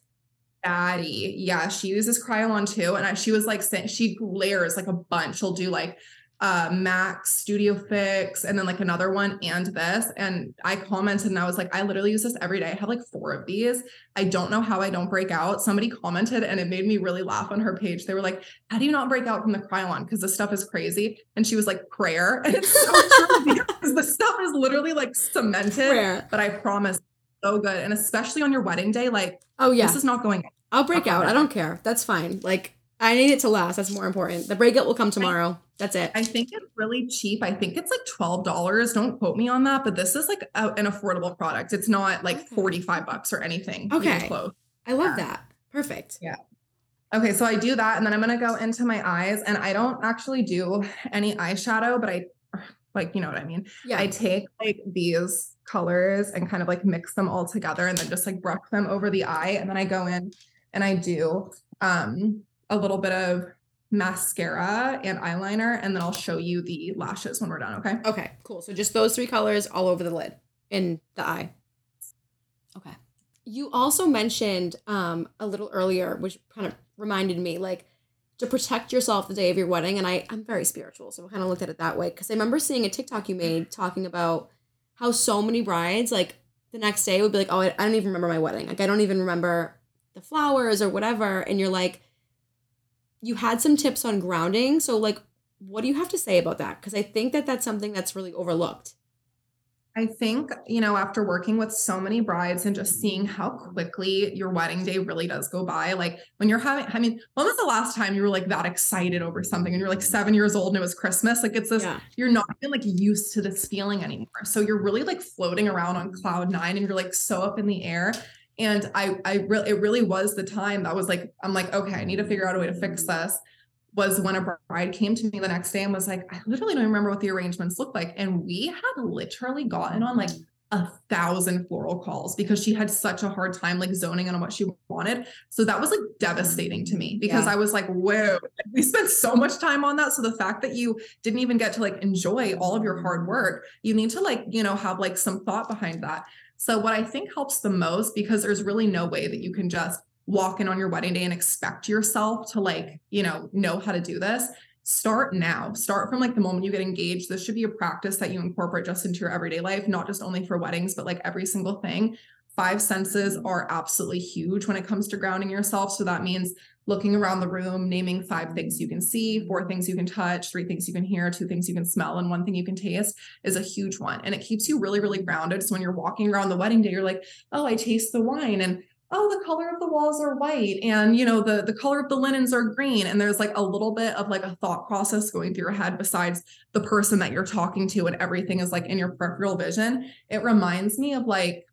B: Daddy. Yeah, she uses Kryolan too. And I, she was like she glares like a bunch. She'll do like uh, MAC Studio Fix, and then like another one and this. And I commented and I was like, I literally use this every day. I have like four of these. I don't know how I don't break out. Somebody commented and it made me really laugh on her page. They were like, How do you not break out from the Kryolan? Because this stuff is crazy. And she was like, Prayer. And it's so true because the stuff is literally like cemented. Prayer. But I promise, so good. And especially on your wedding day, like,
A: oh, yeah,
B: this is not going.
A: I'll break out. I don't care. That's fine. Like, I need it to last. That's more important. The breakout will come tomorrow. That's it.
B: I think it's really cheap. I think it's like $12. Don't quote me on that, but this is like a, an affordable product. It's not like okay. 45 bucks or anything.
A: Okay. Close. I love yeah. that. Perfect.
B: Yeah. Okay, so I do that and then I'm going to go into my eyes and I don't actually do any eyeshadow, but I like, you know what I mean?
A: Yeah.
B: I take like these colors and kind of like mix them all together and then just like brush them over the eye and then I go in and I do um a little bit of mascara and eyeliner, and then I'll show you the lashes when we're done. Okay.
A: Okay, cool. So just those three colors all over the lid in the eye. Okay. You also mentioned um, a little earlier, which kind of reminded me, like to protect yourself the day of your wedding. And I, I'm very spiritual, so I kind of looked at it that way because I remember seeing a TikTok you made talking about how so many brides like the next day would be like, oh, I, I don't even remember my wedding. Like I don't even remember the flowers or whatever. And you're like, you had some tips on grounding. So like, what do you have to say about that? Because I think that that's something that's really overlooked.
B: I think, you know, after working with so many brides and just seeing how quickly your wedding day really does go by, like when you're having, I mean, when was the last time you were like that excited over something and you're like seven years old and it was Christmas? Like it's this, yeah. you're not even like used to this feeling anymore. So you're really like floating around on cloud nine and you're like so up in the air. And I, I really, it really was the time that was like, I'm like, okay, I need to figure out a way to fix this was when a bride came to me the next day and was like, I literally don't remember what the arrangements looked like. And we had literally gotten on like a thousand floral calls because she had such a hard time like zoning in on what she wanted. So that was like devastating to me because yeah. I was like, whoa, we spent so much time on that. So the fact that you didn't even get to like enjoy all of your hard work, you need to like, you know, have like some thought behind that. So what I think helps the most because there's really no way that you can just walk in on your wedding day and expect yourself to like, you know, know how to do this. Start now. Start from like the moment you get engaged. This should be a practice that you incorporate just into your everyday life, not just only for weddings, but like every single thing. Five senses are absolutely huge when it comes to grounding yourself. So that means looking around the room, naming five things you can see, four things you can touch, three things you can hear, two things you can smell, and one thing you can taste is a huge one. And it keeps you really, really grounded. So when you're walking around the wedding day, you're like, oh, I taste the wine. And oh the color of the walls are white and you know the the color of the linens are green and there's like a little bit of like a thought process going through your head besides the person that you're talking to and everything is like in your peripheral vision. It reminds me of like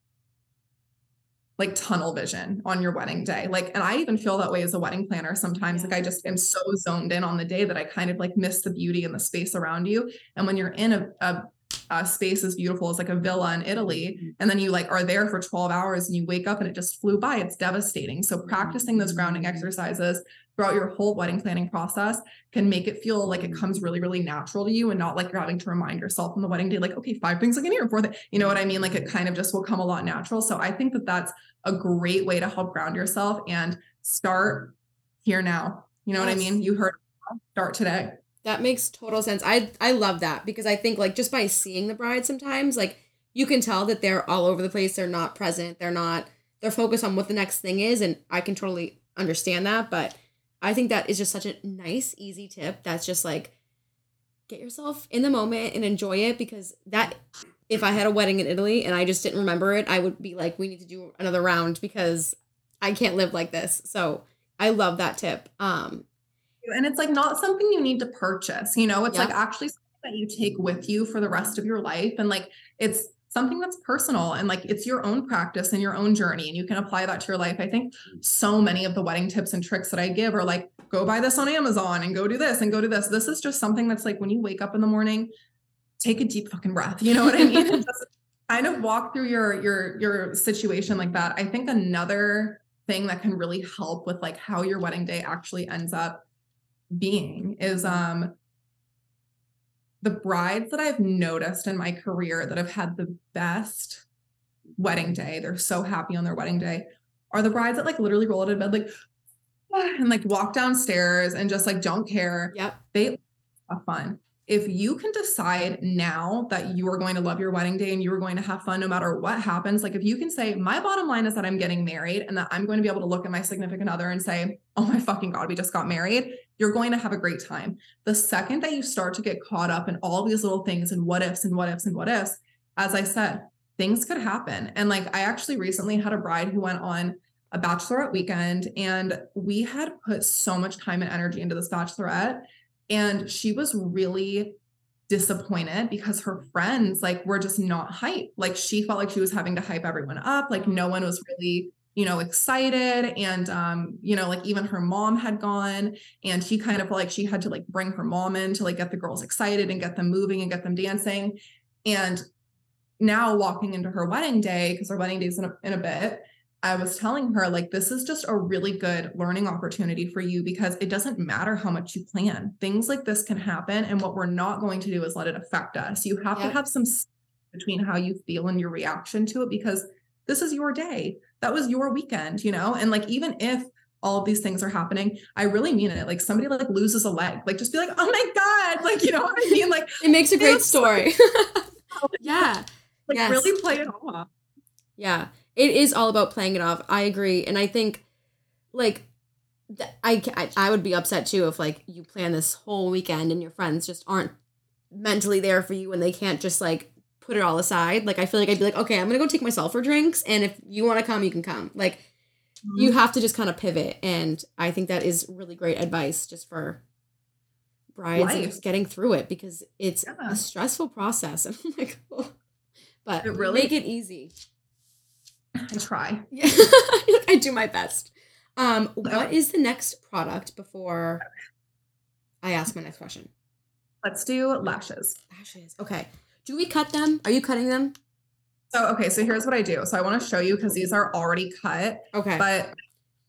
B: like tunnel vision on your wedding day like and i even feel that way as a wedding planner sometimes like i just am so zoned in on the day that i kind of like miss the beauty and the space around you and when you're in a, a uh, space as beautiful as like a villa in Italy, mm-hmm. and then you like are there for 12 hours and you wake up and it just flew by. It's devastating. So practicing those grounding mm-hmm. exercises throughout your whole wedding planning process can make it feel like it comes really, really natural to you and not like you're having to remind yourself on the wedding day, like, okay, five things I can hear, four that. you know what I mean? Like it kind of just will come a lot natural. So I think that that's a great way to help ground yourself and start here now. You know yes. what I mean? You heard start today.
A: That makes total sense. I I love that because I think like just by seeing the bride sometimes like you can tell that they're all over the place, they're not present, they're not they're focused on what the next thing is and I can totally understand that, but I think that is just such a nice easy tip that's just like get yourself in the moment and enjoy it because that if I had a wedding in Italy and I just didn't remember it, I would be like we need to do another round because I can't live like this. So I love that tip. Um
B: and it's like not something you need to purchase, you know, it's like actually something that you take with you for the rest of your life. And like it's something that's personal and like it's your own practice and your own journey and you can apply that to your life. I think so many of the wedding tips and tricks that I give are like go buy this on Amazon and go do this and go do this. This is just something that's like when you wake up in the morning, take a deep fucking breath. You know what I mean? just kind of walk through your your your situation like that. I think another thing that can really help with like how your wedding day actually ends up being is um the brides that I've noticed in my career that have had the best wedding day, they're so happy on their wedding day, are the brides that like literally roll out of bed like and like walk downstairs and just like don't care.
A: Yep.
B: They have fun if you can decide now that you are going to love your wedding day and you are going to have fun no matter what happens, like if you can say, my bottom line is that I'm getting married and that I'm going to be able to look at my significant other and say, oh my fucking God, we just got married, you're going to have a great time. The second that you start to get caught up in all these little things and what ifs and what ifs and what ifs, as I said, things could happen. And like I actually recently had a bride who went on a bachelorette weekend and we had put so much time and energy into this bachelorette and she was really disappointed because her friends like were just not hype. Like she felt like she was having to hype everyone up. Like no one was really, you know, excited. And um, you know, like even her mom had gone and she kind of felt like she had to like bring her mom in to like get the girls excited and get them moving and get them dancing. And now walking into her wedding day, because her wedding day is in a, in a bit, I was telling her, like, this is just a really good learning opportunity for you because it doesn't matter how much you plan. Things like this can happen. And what we're not going to do is let it affect us. You have yeah. to have some between how you feel and your reaction to it because this is your day. That was your weekend, you know? And like, even if all of these things are happening, I really mean it. Like, somebody like loses a leg, like, just be like, oh my God. Like, you know what I mean? Like,
A: it makes a great story. yeah.
B: Like
A: Yes.
B: really play it off.
A: Yeah, it is all about playing it off. I agree, and I think like th- I, I I would be upset too if like you plan this whole weekend and your friends just aren't mentally there for you and they can't just like put it all aside. Like I feel like I'd be like, okay, I'm gonna go take myself for drinks, and if you want to come, you can come. Like mm-hmm. you have to just kind of pivot, and I think that is really great advice just for brides and just getting through it because it's
B: Yeah.
A: a stressful process. And I'm like, oh. but
B: It really-
A: make it easy.
B: I try.
A: Yeah, I do my best. Um, what is the next product before I ask my next question?
B: Let's do lashes.
A: Lashes. Okay. Do we cut them? Are you cutting them?
B: So okay, so here's what I do. So I want to show you because these are already cut,
A: Okay.
B: but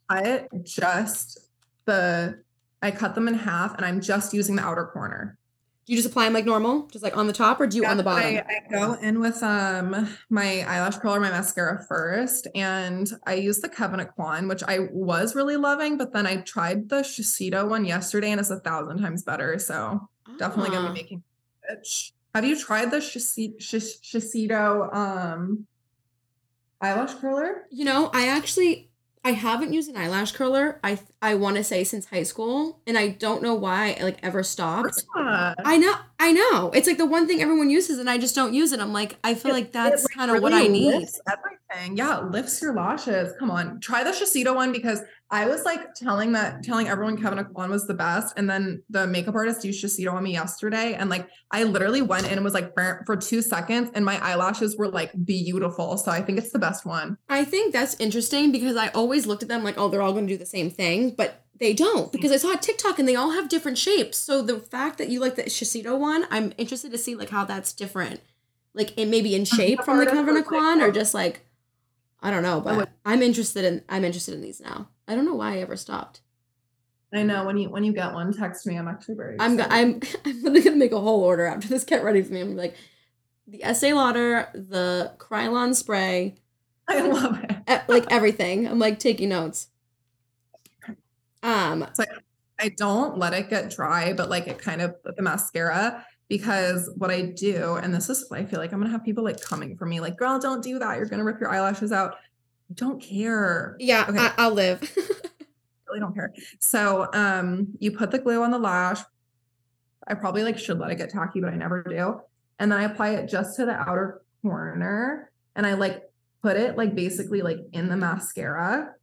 B: I just the I cut them in half and I'm just using the outer corner.
A: Do you just apply them like normal, just like on the top, or do you on the bottom?
B: I, I go in with um my eyelash curler, my mascara first, and I use the Kevyn Aucoin, which I was really loving, but then I tried the Shiseido one yesterday and it's a thousand times better. So definitely gonna
A: Ah.
B: be making bitch. Have you tried the Shiseido um eyelash curler?
A: You know, I actually I haven't used an eyelash curler. I I want to say since high school, and I don't know why I like ever stopped.
B: Yeah.
A: I know, I know. It's like the one thing everyone uses, and I just don't use it. I'm like, I feel
B: It-
A: like that's
B: like,
A: kind of what I
B: really
A: need.
B: Everything. Yeah, lifts your lashes. Come on. Try the Shiseido one because I was like telling that telling everyone Kevyn Aucoin was the best. And then the makeup artist used Shiseido on me yesterday. And like I literally went in and was like for two seconds and my eyelashes were like beautiful. So I think it's the best one.
A: I think that's interesting because I always looked at them like, oh, they're all going to do the same thing, but they don't because I saw a TikTok and they all have different shapes. So the fact that you like the Shiseido one, I'm interested to see like how that's different, like it maybe in shape from the
B: Kevin like,
A: or just like, I don't know, but I'm interested in I'm interested in these now. I don't know why I ever stopped.
B: I know when you when you get one, text me. I'm actually very
A: I'm I'm I'm literally gonna make a whole order after this. Get ready for me. I'm like the Estee Lauder, the Kryolan spray,
B: I love it.
A: like everything. I'm like taking notes. Um, so
B: I don't let it get dry, but like it kind of the mascara because what I do, and this is I feel like I'm gonna have people like coming for me, like, girl, don't do that. You're gonna rip your eyelashes out. I don't care.
A: yeah,
B: Okay.
A: I, I'll live.
B: really don't care. So um you put the glue on the lash. I probably like should let it get tacky, but I never do. And then I apply it just to the outer corner and I like put it like basically like in the mascara.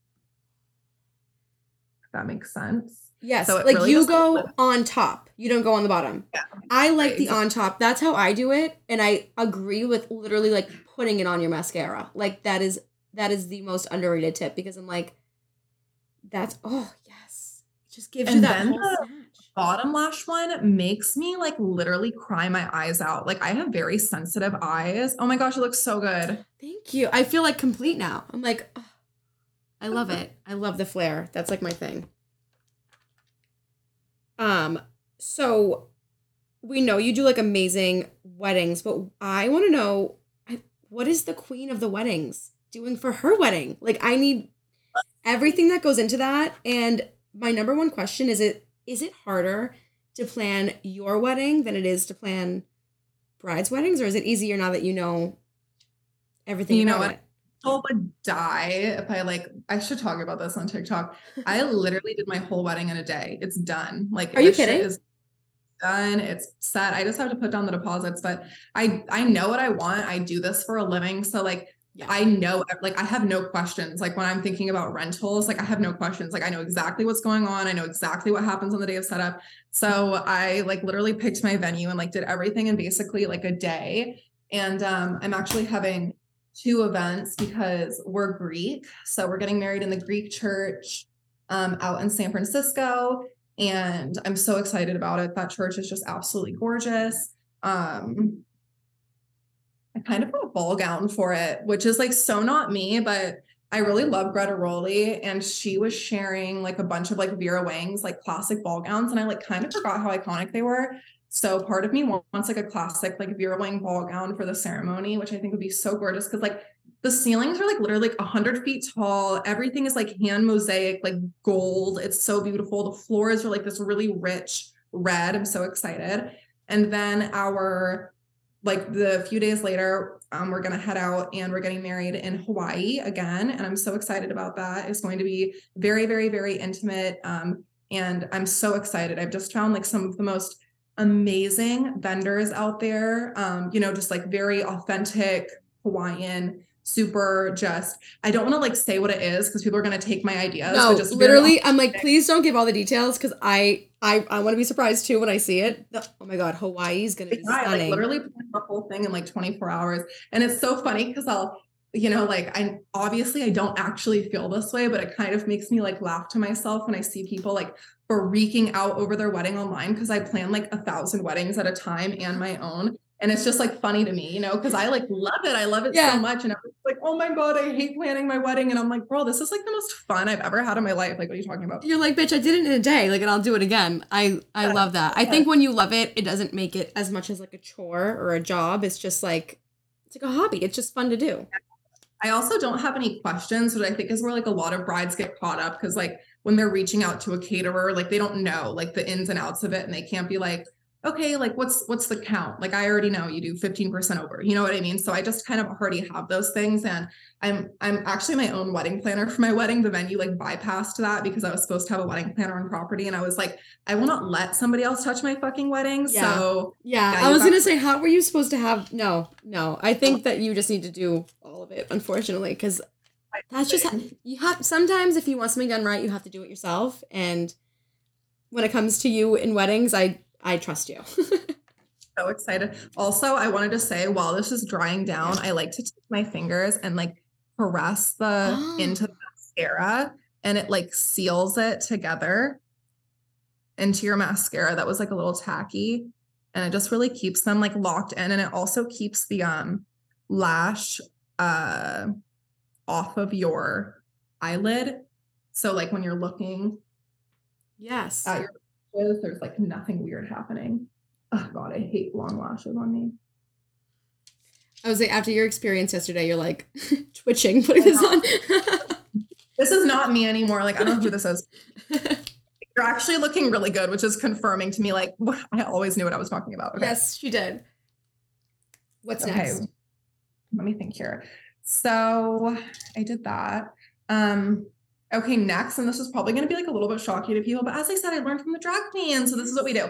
B: If that makes sense.
A: yes,
B: So
A: like
B: really
A: you go
B: lift.
A: on top. You don't go on the bottom.
B: Yeah.
A: I like
B: Right,
A: the on top. That's how I do it, and I agree with literally like putting it on your mascara. Like that is that is the most underrated tip because I'm like, that's oh yes, it just gives you that whole
B: bottom lash one makes me like literally cry my eyes out. Like I have very sensitive eyes. Oh my gosh, it looks so good.
A: Thank you. I feel like complete now. I'm like, oh, I love it. I love the flare. That's like my thing. Um, so we know you do like amazing weddings, but I want to know what is the queen of the weddings doing for her wedding? Like, I need everything that goes into that. And my number one question is: it is it harder to plan your wedding than it is to plan brides' weddings, or is it easier now that you know everything
B: You know what?
A: it?
B: I would die if I like I should talk about this on TikTok. I literally did my whole wedding in a day. It's done. Like
A: Are you kidding?
B: is done. It's set. I just have to put down the deposits, but I I know what I want. I do this for a living. So like
A: Yeah.
B: I know like I have no questions. Like when I'm thinking about rentals, like I have no questions. Like I know exactly what's going on. I know exactly what happens on the day of setup. So I like literally picked my venue and like did everything in basically like a day. And um I'm actually having two events because we're Greek. So we're getting married in the Greek church um out in San Francisco. And I'm so excited about it. That church is just absolutely gorgeous. Um I kind of put a ball gown for it, which is like so not me, but I really love Greta Rowley and she was sharing like a bunch of like Vera Wang's like classic ball gowns and I like kind of forgot how iconic they were. So part of me wants like a classic like Vera Wang ball gown for the ceremony, which I think would be so gorgeous because like the ceilings are like literally like 100 feet tall. Everything is like hand mosaic, like gold. It's so beautiful. The floors are like this really rich red. I'm so excited. And then our like the few days later, um, we're gonna head out and we're getting married in Hawaii again, and I'm so excited about that. It's going to be very, very, very intimate, um, and I'm so excited. I've just found like some of the most amazing vendors out there. Um, you know, just like very authentic Hawaiian super just I don't want to like say what it is because people are gonna take my ideas.
A: No,
B: just
A: literally, I'm like, please don't give all the details because I I I want to be surprised too when I see it. The- oh my god, Hawaii's gonna be stunning.
B: I like literally planned the whole thing in like 24 hours. And it's so funny because I'll, you know, like I obviously I don't actually feel this way, but it kind of makes me like laugh to myself when I see people like freaking out over their wedding online because I plan like a thousand weddings at a time and my own. And it's just like funny to me, you know, because I like love it. I love it
A: Yeah.
B: so much. And I'm like, oh my God, I hate planning my wedding. And I'm like, bro, this is like the most fun I've ever had in my life. Like, what are you talking about?
A: You're like, bitch, I did it in a day, like, and I'll do it again. I I
B: Yeah,
A: love that. I
B: yeah.
A: think when you love it, it doesn't make it as much as like a chore or a job. It's just like it's like a hobby. It's just fun to do.
B: I also don't have any questions, which I think is where like a lot of brides get caught up because like when they're reaching out to a caterer, like they don't know like the ins and outs of it, and they can't be like, okay, like what's what's the count? Like I already know you do 15% over. You know what I mean? So I just kind of already have those things. And I'm I'm actually my own wedding planner for my wedding. The venue like bypassed that because I was supposed to have a wedding planner on property. And I was like, I will not let somebody else touch my fucking wedding.
A: Yeah.
B: So
A: Yeah,
B: Yeah,
A: I was
B: got-
A: gonna say, how were you supposed to have? No, no. I think that you just need to do all of it, unfortunately, because that's just you have. Sometimes, if you want something done right, you have to do it yourself. And when it comes to you in weddings, I I trust you.
B: so excited. Also, I wanted to say while this is drying down, I like to take my fingers and like caress the
A: Oh.
B: into the mascara and it like seals it together into your mascara that was like a little tacky and it just really keeps them like locked in and it also keeps the um lash uh off of your eyelid. So like when you're looking
A: yes.
B: at your lashes, there's like nothing weird happening. Oh god, I hate long lashes on me.
A: I was like, after your experience yesterday, you're like twitching putting this on.
B: This is not me anymore. Like I don't know who this is. You're actually looking really good, which is confirming to me like I always knew what I was talking about. Okay.
A: Yes, she did. What's
B: Okay.
A: next?
B: Let me think here. So I did that. Um okay, next, and this is probably gonna be like a little bit shocking to people, but as I said, I learned from the drag queen. So this is what we do.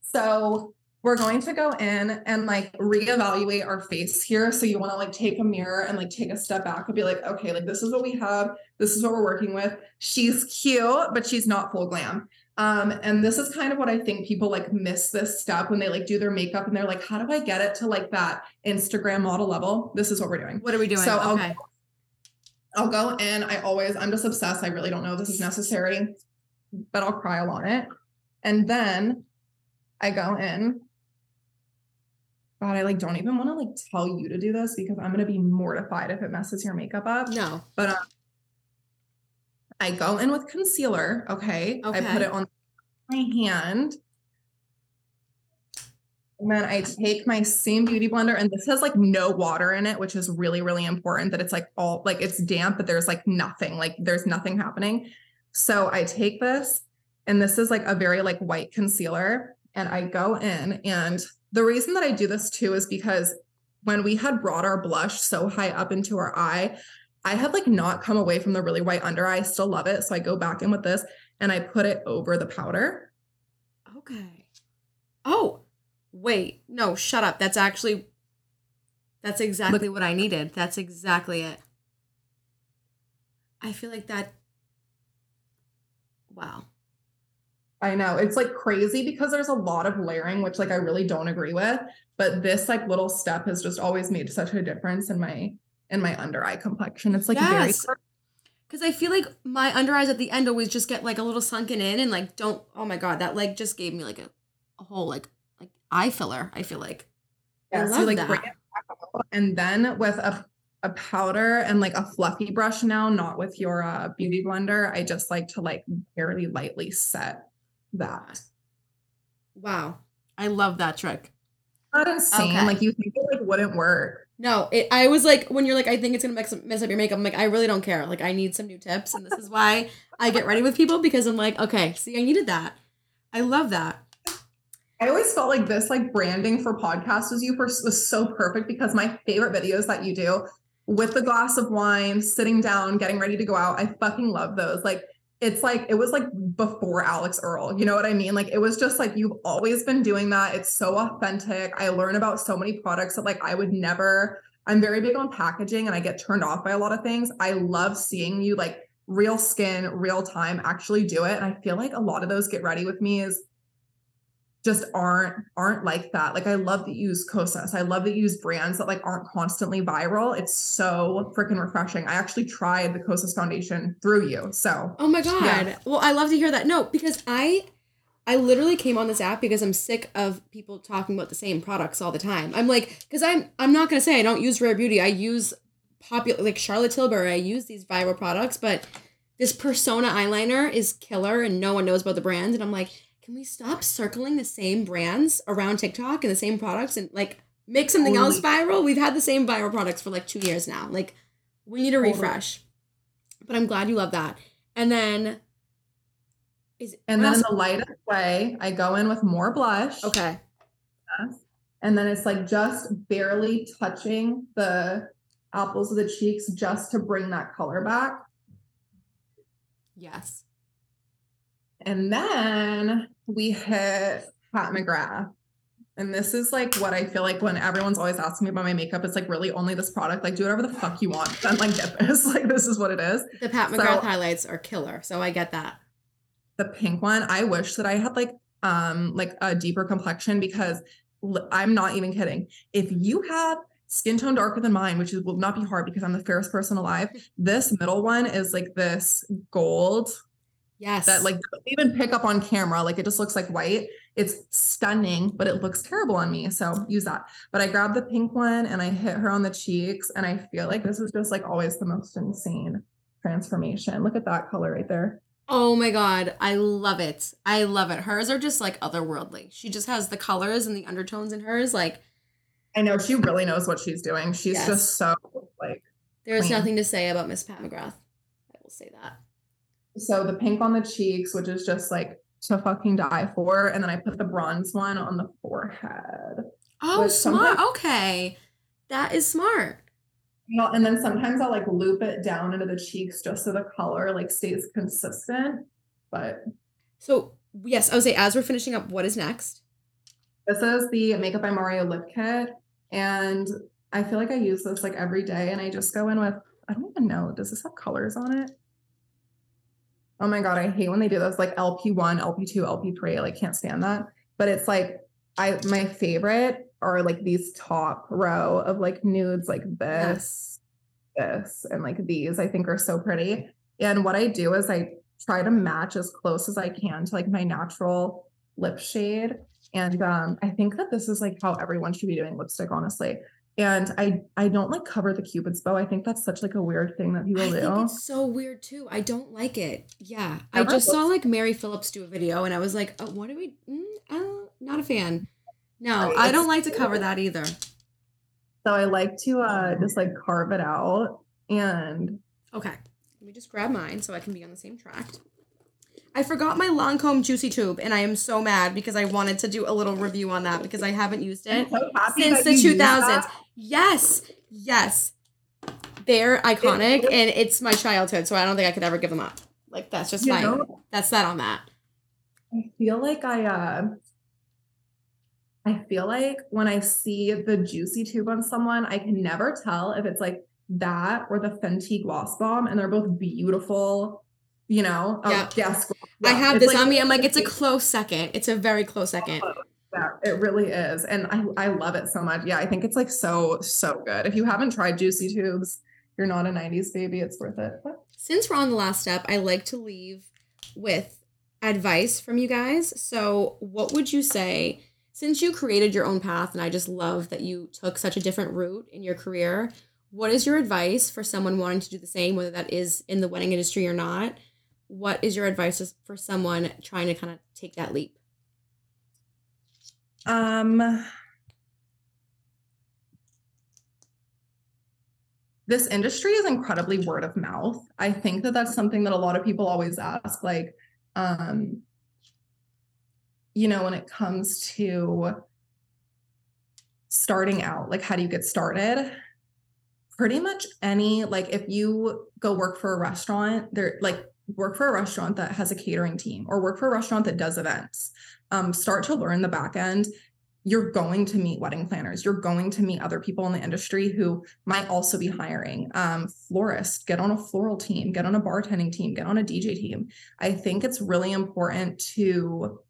B: So we're going to go in and like reevaluate our face here. So you want to like take a mirror and like take a step back and be like, okay, like this is what we have. This is what we're working with. She's cute, but she's not full glam. Um, and this is kind of what I think people like miss this step when they like do their makeup and they're like, how do I get it to like that Instagram model level? This is what we're doing.
A: What are we doing?
B: So
A: okay.
B: I'll go in. I always, I'm just obsessed. I really don't know if this is necessary, but I'll cry on it. And then I go in. God, I like don't even want to like tell you to do this because I'm gonna be mortified if it messes your makeup up.
A: No.
B: But um, I go in with concealer. Okay. okay. I put it on my hand. And then I take my same beauty blender, and this has like no water in it, which is really, really important that it's like all like it's damp, but there's like nothing, like there's nothing happening. So I take this, and this is like a very like white concealer, and I go in. And the reason that I do this too is because when we had brought our blush so high up into our eye, I had like not come away from the really white under eye. I still love it. So I go back in with this and I put it over the powder.
A: Okay. Oh, wait. No, shut up. That's actually that's exactly what I needed. That's exactly it. I feel like that Wow.
B: I know it's like crazy because there's a lot of layering, which like I really don't agree with. But this like little step has just always made such a difference in my in my under eye complexion. It's like
A: Yes.
B: very
A: Cause I feel like my under eyes at the end always just get like a little sunken in and like don't oh my god, that like just gave me like a, a whole like eye filler, I feel like. I
B: Yeah, so
A: love
B: like
A: that.
B: bring it back out. and then with a a powder and like a fluffy brush now, not with your uh, beauty blender. I just like to like very lightly set that.
A: Wow. I love that trick.
B: Not insane.
A: Okay.
B: Like you think it like wouldn't work.
A: No, it, I was like, when you're like, I think it's gonna mess mess up your makeup. I'm like, I really don't care. Like, I need some new tips, and this is why I get ready with people because I'm like, okay, see, I needed that. I love that.
B: I always felt like this like branding for podcasts was you was so perfect because my favorite videos that you do with the glass of wine, sitting down, getting ready to go out, I fucking love those. Like it's like it was like before Alix Earle. You know what I mean? Like it was just like you've always been doing that. It's so authentic. I learn about so many products that like I would never. I'm very big on packaging and I get turned off by a lot of things. I love seeing you like real skin, real time actually do it. And I feel like a lot of those get ready with me is just aren't aren't like that. Like I love that you use Kosas. I love that you use brands that like aren't constantly viral. It's so freaking refreshing. I actually tried the Kosas foundation through you. So
A: Oh my god. Yeah. Well, I love to hear that. No, because I I literally came on this app because I'm sick of people talking about the same products all the time. I'm like, because I'm I'm not gonna say I don't use Rare Beauty. I use popular like Charlotte Tilbury. I use these viral products, but this persona eyeliner is killer and no one knows about the brand. And I'm like, can we stop circling the same brands around TikTok and the same products and like make something totally. else viral? We've had the same viral products for like two years now. Like we need a totally. refresh. But I'm glad you love that. And then
B: is and then in the lightest way, I go in with more blush.
A: Okay.
B: And then it's like just barely touching the apples of the cheeks just to bring that color back.
A: Yes.
B: And then we hit Pat McGrath. And this is like what I feel like when everyone's always asking me about my makeup, it's like really only this product. Like, do whatever the fuck you want. Then like get this. Like this is what it is.
A: The Pat McGrath so, highlights are killer. So I get that.
B: The pink one, I wish that I had like um like a deeper complexion because I'm not even kidding. If you have skin tone darker than mine, which is, will not be hard because I'm the fairest person alive, this middle one is like this gold
A: Yes.
B: That like even pick up on camera. Like it just looks like white. It's stunning, but it looks terrible on me. So use that. But I grabbed the pink one and I hit her on the cheeks. And I feel like this is just like always the most insane transformation. Look at that color right there.
A: Oh my God. I love it. I love it. Hers are just like otherworldly. She just has the colors and the undertones in hers. Like,
B: I know she really knows what she's doing. She's yes. just so like.
A: There's nothing to say about Miss Pat McGrath. I will say that.
B: So the pink on the cheeks, which is just like to fucking die for. And then I put the bronze one on the forehead.
A: Oh, smart. Okay. That is smart.
B: You know, and then sometimes I'll like loop it down into the cheeks just so the color like stays consistent. But
A: so yes, I would say as we're finishing up, what is next?
B: This is the Makeup by Mario lip kit. And I feel like I use this like every day and I just go in with I don't even know, does this have colors on it? Oh my god, I hate when they do those like LP1, LP2, LP3. I like can't stand that. But it's like I my favorite are like these top row of like nudes like this, this, and like these I think are so pretty. And what I do is I try to match as close as I can to like my natural lip shade. And um, I think that this is like how everyone should be doing lipstick, honestly and I I don't like cover the cupid's bow. I think that's such like a weird thing that people I do.
A: it's so weird too. I don't like it. Yeah, I just saw like Mary Phillips do a video, and I was like, oh, what are we? Mm, uh, not a fan. No, I don't like to cover that either.
B: So I like to uh just like carve it out and.
A: Okay, let me just grab mine so I can be on the same track. I forgot my Lancome Juicy Tube, and I am so mad because I wanted to do a little review on that because I haven't used it so since the 2000s. Yes, yes, they're iconic, and it's my childhood, so I don't think I could ever give them up. Like that's just fine. Know, that's that on that.
B: I feel like I uh I feel like when I see the juicy tube on someone, I can never tell if it's like that or the Fenty Gloss Bomb, and they're both beautiful you know?
A: Oh, yeah. yes. Yeah. I have it's this like, on me. I'm like, it's a close second. It's a very close second.
B: Yeah, it really is. And I, I love it so much. Yeah, I think it's like so, so good. If you haven't tried Juicy Tubes, you're not a 90s baby. It's worth it.
A: Since we're on the last step, I like to leave with advice from you guys. So, what would you say? Since you created your own path, and I just love that you took such a different route in your career, what is your advice for someone wanting to do the same, whether that is in the wedding industry or not? what is your advice for someone trying to kind of take that leap?
B: Um, this industry is incredibly word of mouth. I think that that's something that a lot of people always ask. Like, um, you know, when it comes to starting out, like how do you get started? Pretty much any, like if you go work for a restaurant, there like work for a restaurant that has a catering team or work for a restaurant that does events. Um, start to learn the back end. You're going to meet wedding planners. You're going to meet other people in the industry who might also be hiring. Um, florist, get on a floral team, get on a bartending team, get on a DJ team. I think it's really important to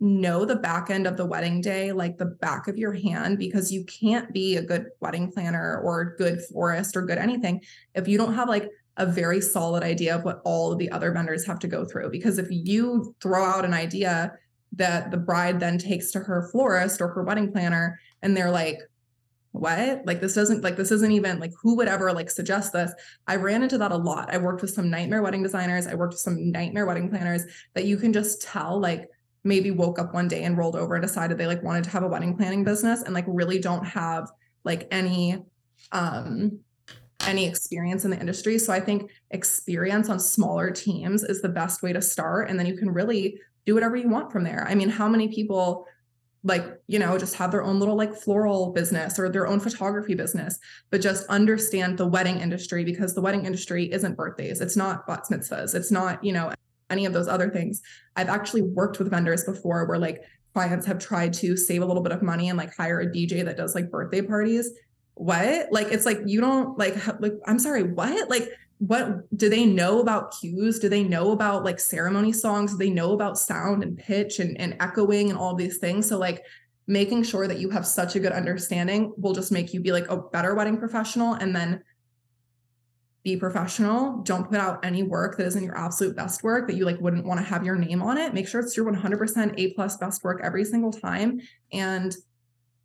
B: know the back end of the wedding day like the back of your hand because you can't be a good wedding planner or good florist or good anything if you don't have like a very solid idea of what all of the other vendors have to go through. Because if you throw out an idea that the bride then takes to her florist or her wedding planner and they're like what? Like this doesn't like this isn't even like who would ever like suggest this? I ran into that a lot. I worked with some nightmare wedding designers. I worked with some nightmare wedding planners that you can just tell like maybe woke up one day and rolled over and decided they like wanted to have a wedding planning business and like really don't have like any um any experience in the industry so i think experience on smaller teams is the best way to start and then you can really do whatever you want from there i mean how many people like you know just have their own little like floral business or their own photography business but just understand the wedding industry because the wedding industry isn't birthdays it's not bat mitzvahs it's not you know any of those other things. I've actually worked with vendors before where like clients have tried to save a little bit of money and like hire a DJ that does like birthday parties. What? Like it's like you don't like like I'm sorry, what? Like what do they know about cues? Do they know about like ceremony songs? Do they know about sound and pitch and, and echoing and all these things? So like making sure that you have such a good understanding will just make you be like a better wedding professional and then be professional. Don't put out any work that isn't your absolute best work that you like wouldn't want to have your name on it. Make sure it's your 100% A plus best work every single time. And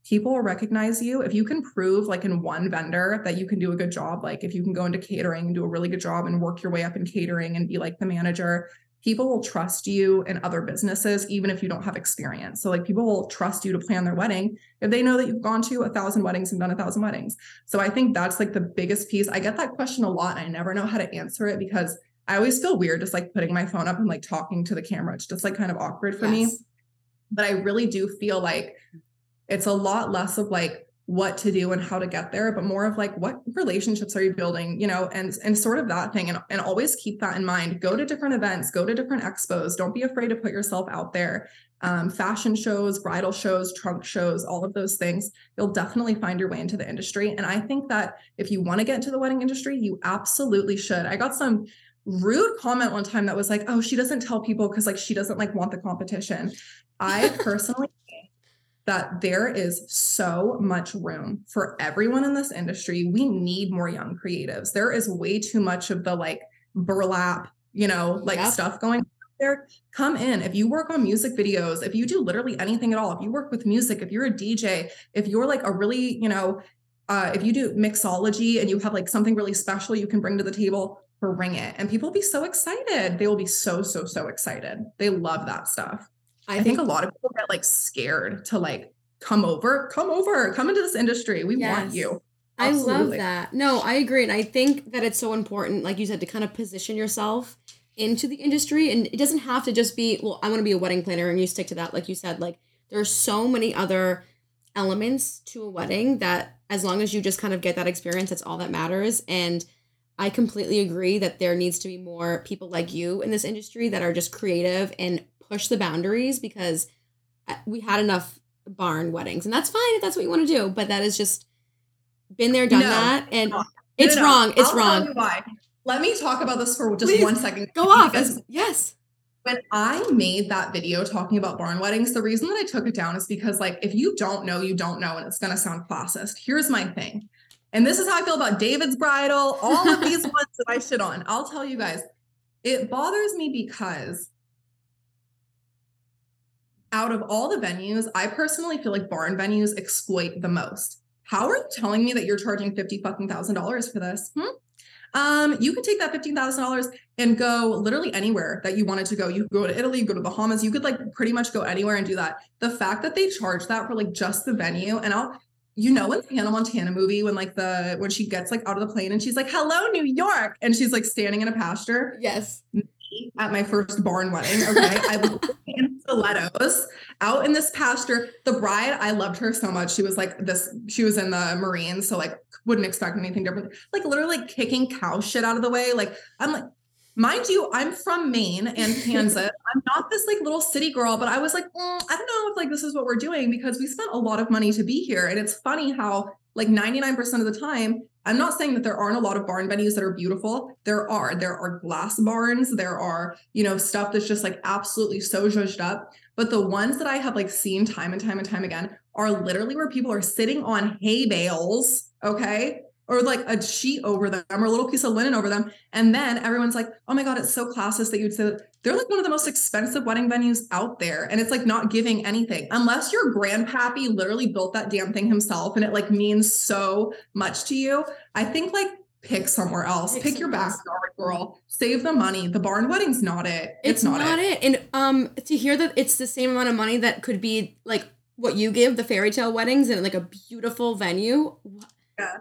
B: people will recognize you. If you can prove like in one vendor that you can do a good job, like if you can go into catering and do a really good job and work your way up in catering and be like the manager, people will trust you in other businesses, even if you don't have experience. So, like, people will trust you to plan their wedding if they know that you've gone to a thousand weddings and done a thousand weddings. So, I think that's like the biggest piece. I get that question a lot, and I never know how to answer it because I always feel weird just like putting my phone up and like talking to the camera. It's just like kind of awkward for yes. me. But I really do feel like it's a lot less of like, what to do and how to get there but more of like what relationships are you building you know and and sort of that thing and, and always keep that in mind. Go to different events go to different expos. Don't be afraid to put yourself out there. Um, fashion shows bridal shows trunk shows all of those things you'll definitely find your way into the industry and i think that if you want to get into the wedding industry you absolutely should. I got some rude comment one time that was like oh she doesn't tell people because like she doesn't like want the competition. I personally that there is so much room for everyone in this industry. We need more young creatives. There is way too much of the like burlap, you know, like yep. stuff going there. Come in. If you work on music videos, if you do literally anything at all, if you work with music, if you're a DJ, if you're like a really, you know, uh, if you do mixology and you have like something really special you can bring to the table, bring it. And people will be so excited. They will be so, so, so excited. They love that stuff. I, I think, think, a lot of people get like scared to like come over, come over, come into this industry. We yes. want you.
A: Absolutely. I love that. No, I agree. And I think that it's so important, like you said, to kind of position yourself into the industry. And it doesn't have to just be, well, I want to be a wedding planner and you stick to that. Like you said, like there's so many other elements to a wedding that as long as you just kind of get that experience, that's all that matters. And I completely agree that there needs to be more people like you in this industry that are just creative and push the boundaries because uh, we had enough barn weddings and that's fine if that's what you want to do but that is just been there done no, that and no, it's no, wrong it's I'll wrong
B: why let me talk about this for just Please, one second
A: go off yes
B: when I made that video talking about barn weddings, the reason that I took it down is because, like, if you don't know, you don't know, and it's going to sound classist. Here's my thing. And this is how I feel about David's bridal, all of these ones that I shit on. I'll tell you guys, it bothers me because out of all the venues, I personally feel like barn venues exploit the most. How are you telling me that you're charging fifty fucking thousand dollars for this? Hmm? Um, you could take that fifteen thousand dollars and go literally anywhere that you wanted to go. You could go to Italy, go to Bahamas. You could like pretty much go anywhere and do that. The fact that they charge that for like just the venue, and I'll, you know, in the Hannah Montana movie when like the when she gets like out of the plane and she's like, "Hello, New York," and she's like standing in a pasture.
A: Yes
B: at my first barn wedding. Okay. I was in stilettos out in this pasture. The bride, I loved her so much. She was like this, she was in the Marines, so like wouldn't expect anything different. Like literally like, kicking cow shit out of the way. Like I'm like, mind you, I'm from Maine and Kansas. I'm not this like little city girl, but I was like, mm, I don't know if like this is what we're doing because we spent a lot of money to be here. And it's funny how like 99% of the time I'm not saying that there aren't a lot of barn venues that are beautiful. There are. There are glass barns. There are, you know, stuff that's just like absolutely so zhuzhed up. But the ones that I have like seen time and time and time again are literally where people are sitting on hay bales, okay? Or like a sheet over them or a little piece of linen over them. And then everyone's like, oh my God, it's so classist that you'd say that they're like one of the most expensive wedding venues out there. And it's like not giving anything unless your grandpappy literally built that damn thing himself and it like means so much to you. I think like pick somewhere else. Pick, pick your backyard, girl. Save the money. The barn wedding's not it.
A: It's, it's not, not it. it. And um to hear that it's the same amount of money that could be like what you give the fairy tale weddings and like a beautiful venue. Yeah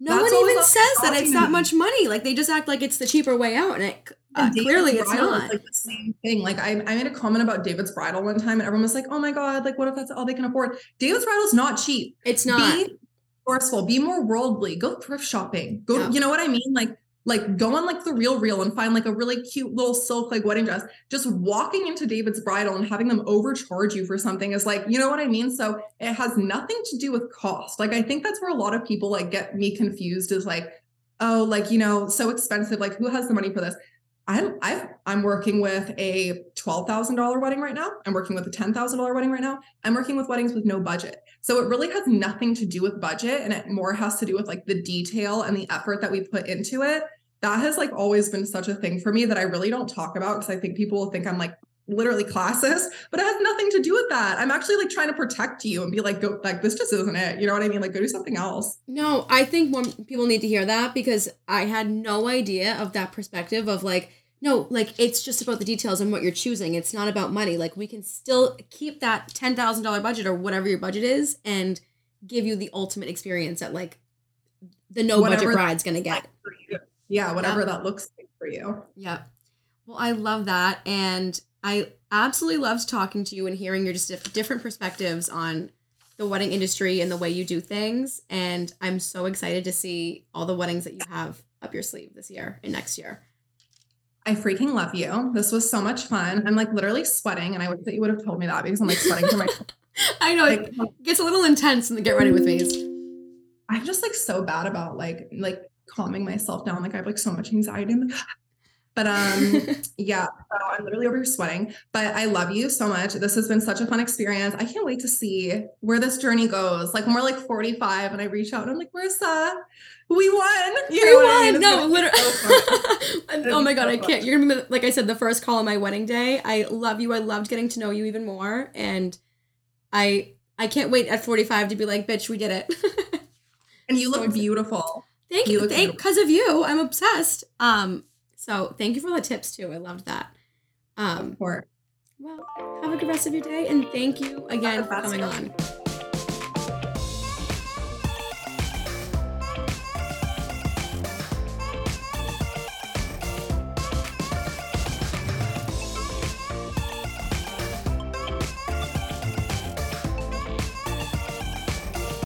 A: no That's one even says that it's that much money. Like they just act like it's the cheaper way out, and it uh, clearly it's not.
B: Like the same thing. Like I, I made a comment about David's bridal one time, and everyone was like, "Oh my god! Like what if that's all they can afford?" David's bridal is not cheap.
A: It's not.
B: Be forceful. Be more worldly. Go thrift shopping. Go. Yeah. You know what I mean? Like like go on like the RealReal and find like a really cute little silk like wedding dress. Just walking into david's bridal and having them overcharge you for something is like you know what i mean? So it has nothing to do with cost. Like i think that's where a lot of people like get me confused is like oh like you know so expensive. Like who has the money for this? I'm i am working with a twelve thousand dollar wedding right now. I'm working with a ten thousand dollar wedding right now. I'm working with weddings with no budget, so it really has nothing to do with budget, and it more has to do with like the detail and the effort that we put into it that has like always been such a thing for me that I really don't talk about because I think people will think I'm like literally classist, but it has nothing to do with that. I'm actually like trying to protect you and be like, go like this just isn't it. You know what I mean? Like go do something else.
A: No, I think more people need to hear that because I had no idea of that perspective of like, no, like it's just about the details and what you're choosing. It's not about money. Like we can still keep that ten thousand dollar budget or whatever your budget is and give you the ultimate experience that like the no whatever budget bride's gonna get
B: yeah whatever that looks like for you
A: yeah well i love that and i absolutely loved talking to you and hearing your just different perspectives on the wedding industry and the way you do things and i'm so excited to see all the weddings that you have up your sleeve this year and next year
B: I freaking love you. This was so much fun. I'm like literally sweating, and I wish that you would have told me that because I'm like sweating for my.
A: I know like, it gets a little intense in the get ready with me.
B: I'm just like so bad about like like calming myself down. Like I have like so much anxiety. But um, yeah, so I'm literally over here sweating. But I love you so much. This has been such a fun experience. I can't wait to see where this journey goes. Like when we're like 45 and I reach out and I'm like, Marissa, we won.
A: You we won. I mean? No, literally. oh my god, so I can't. You're gonna be like I said, the first call on my wedding day. I love you. I loved getting to know you even more, and I I can't wait at 45 to be like, bitch, we did it.
B: and you so look beautiful.
A: Thank you. Thank because of you. I'm obsessed. Um, so thank you for the tips too. I loved that. Um,
B: well,
A: have a good rest of your day, and thank you again for coming on.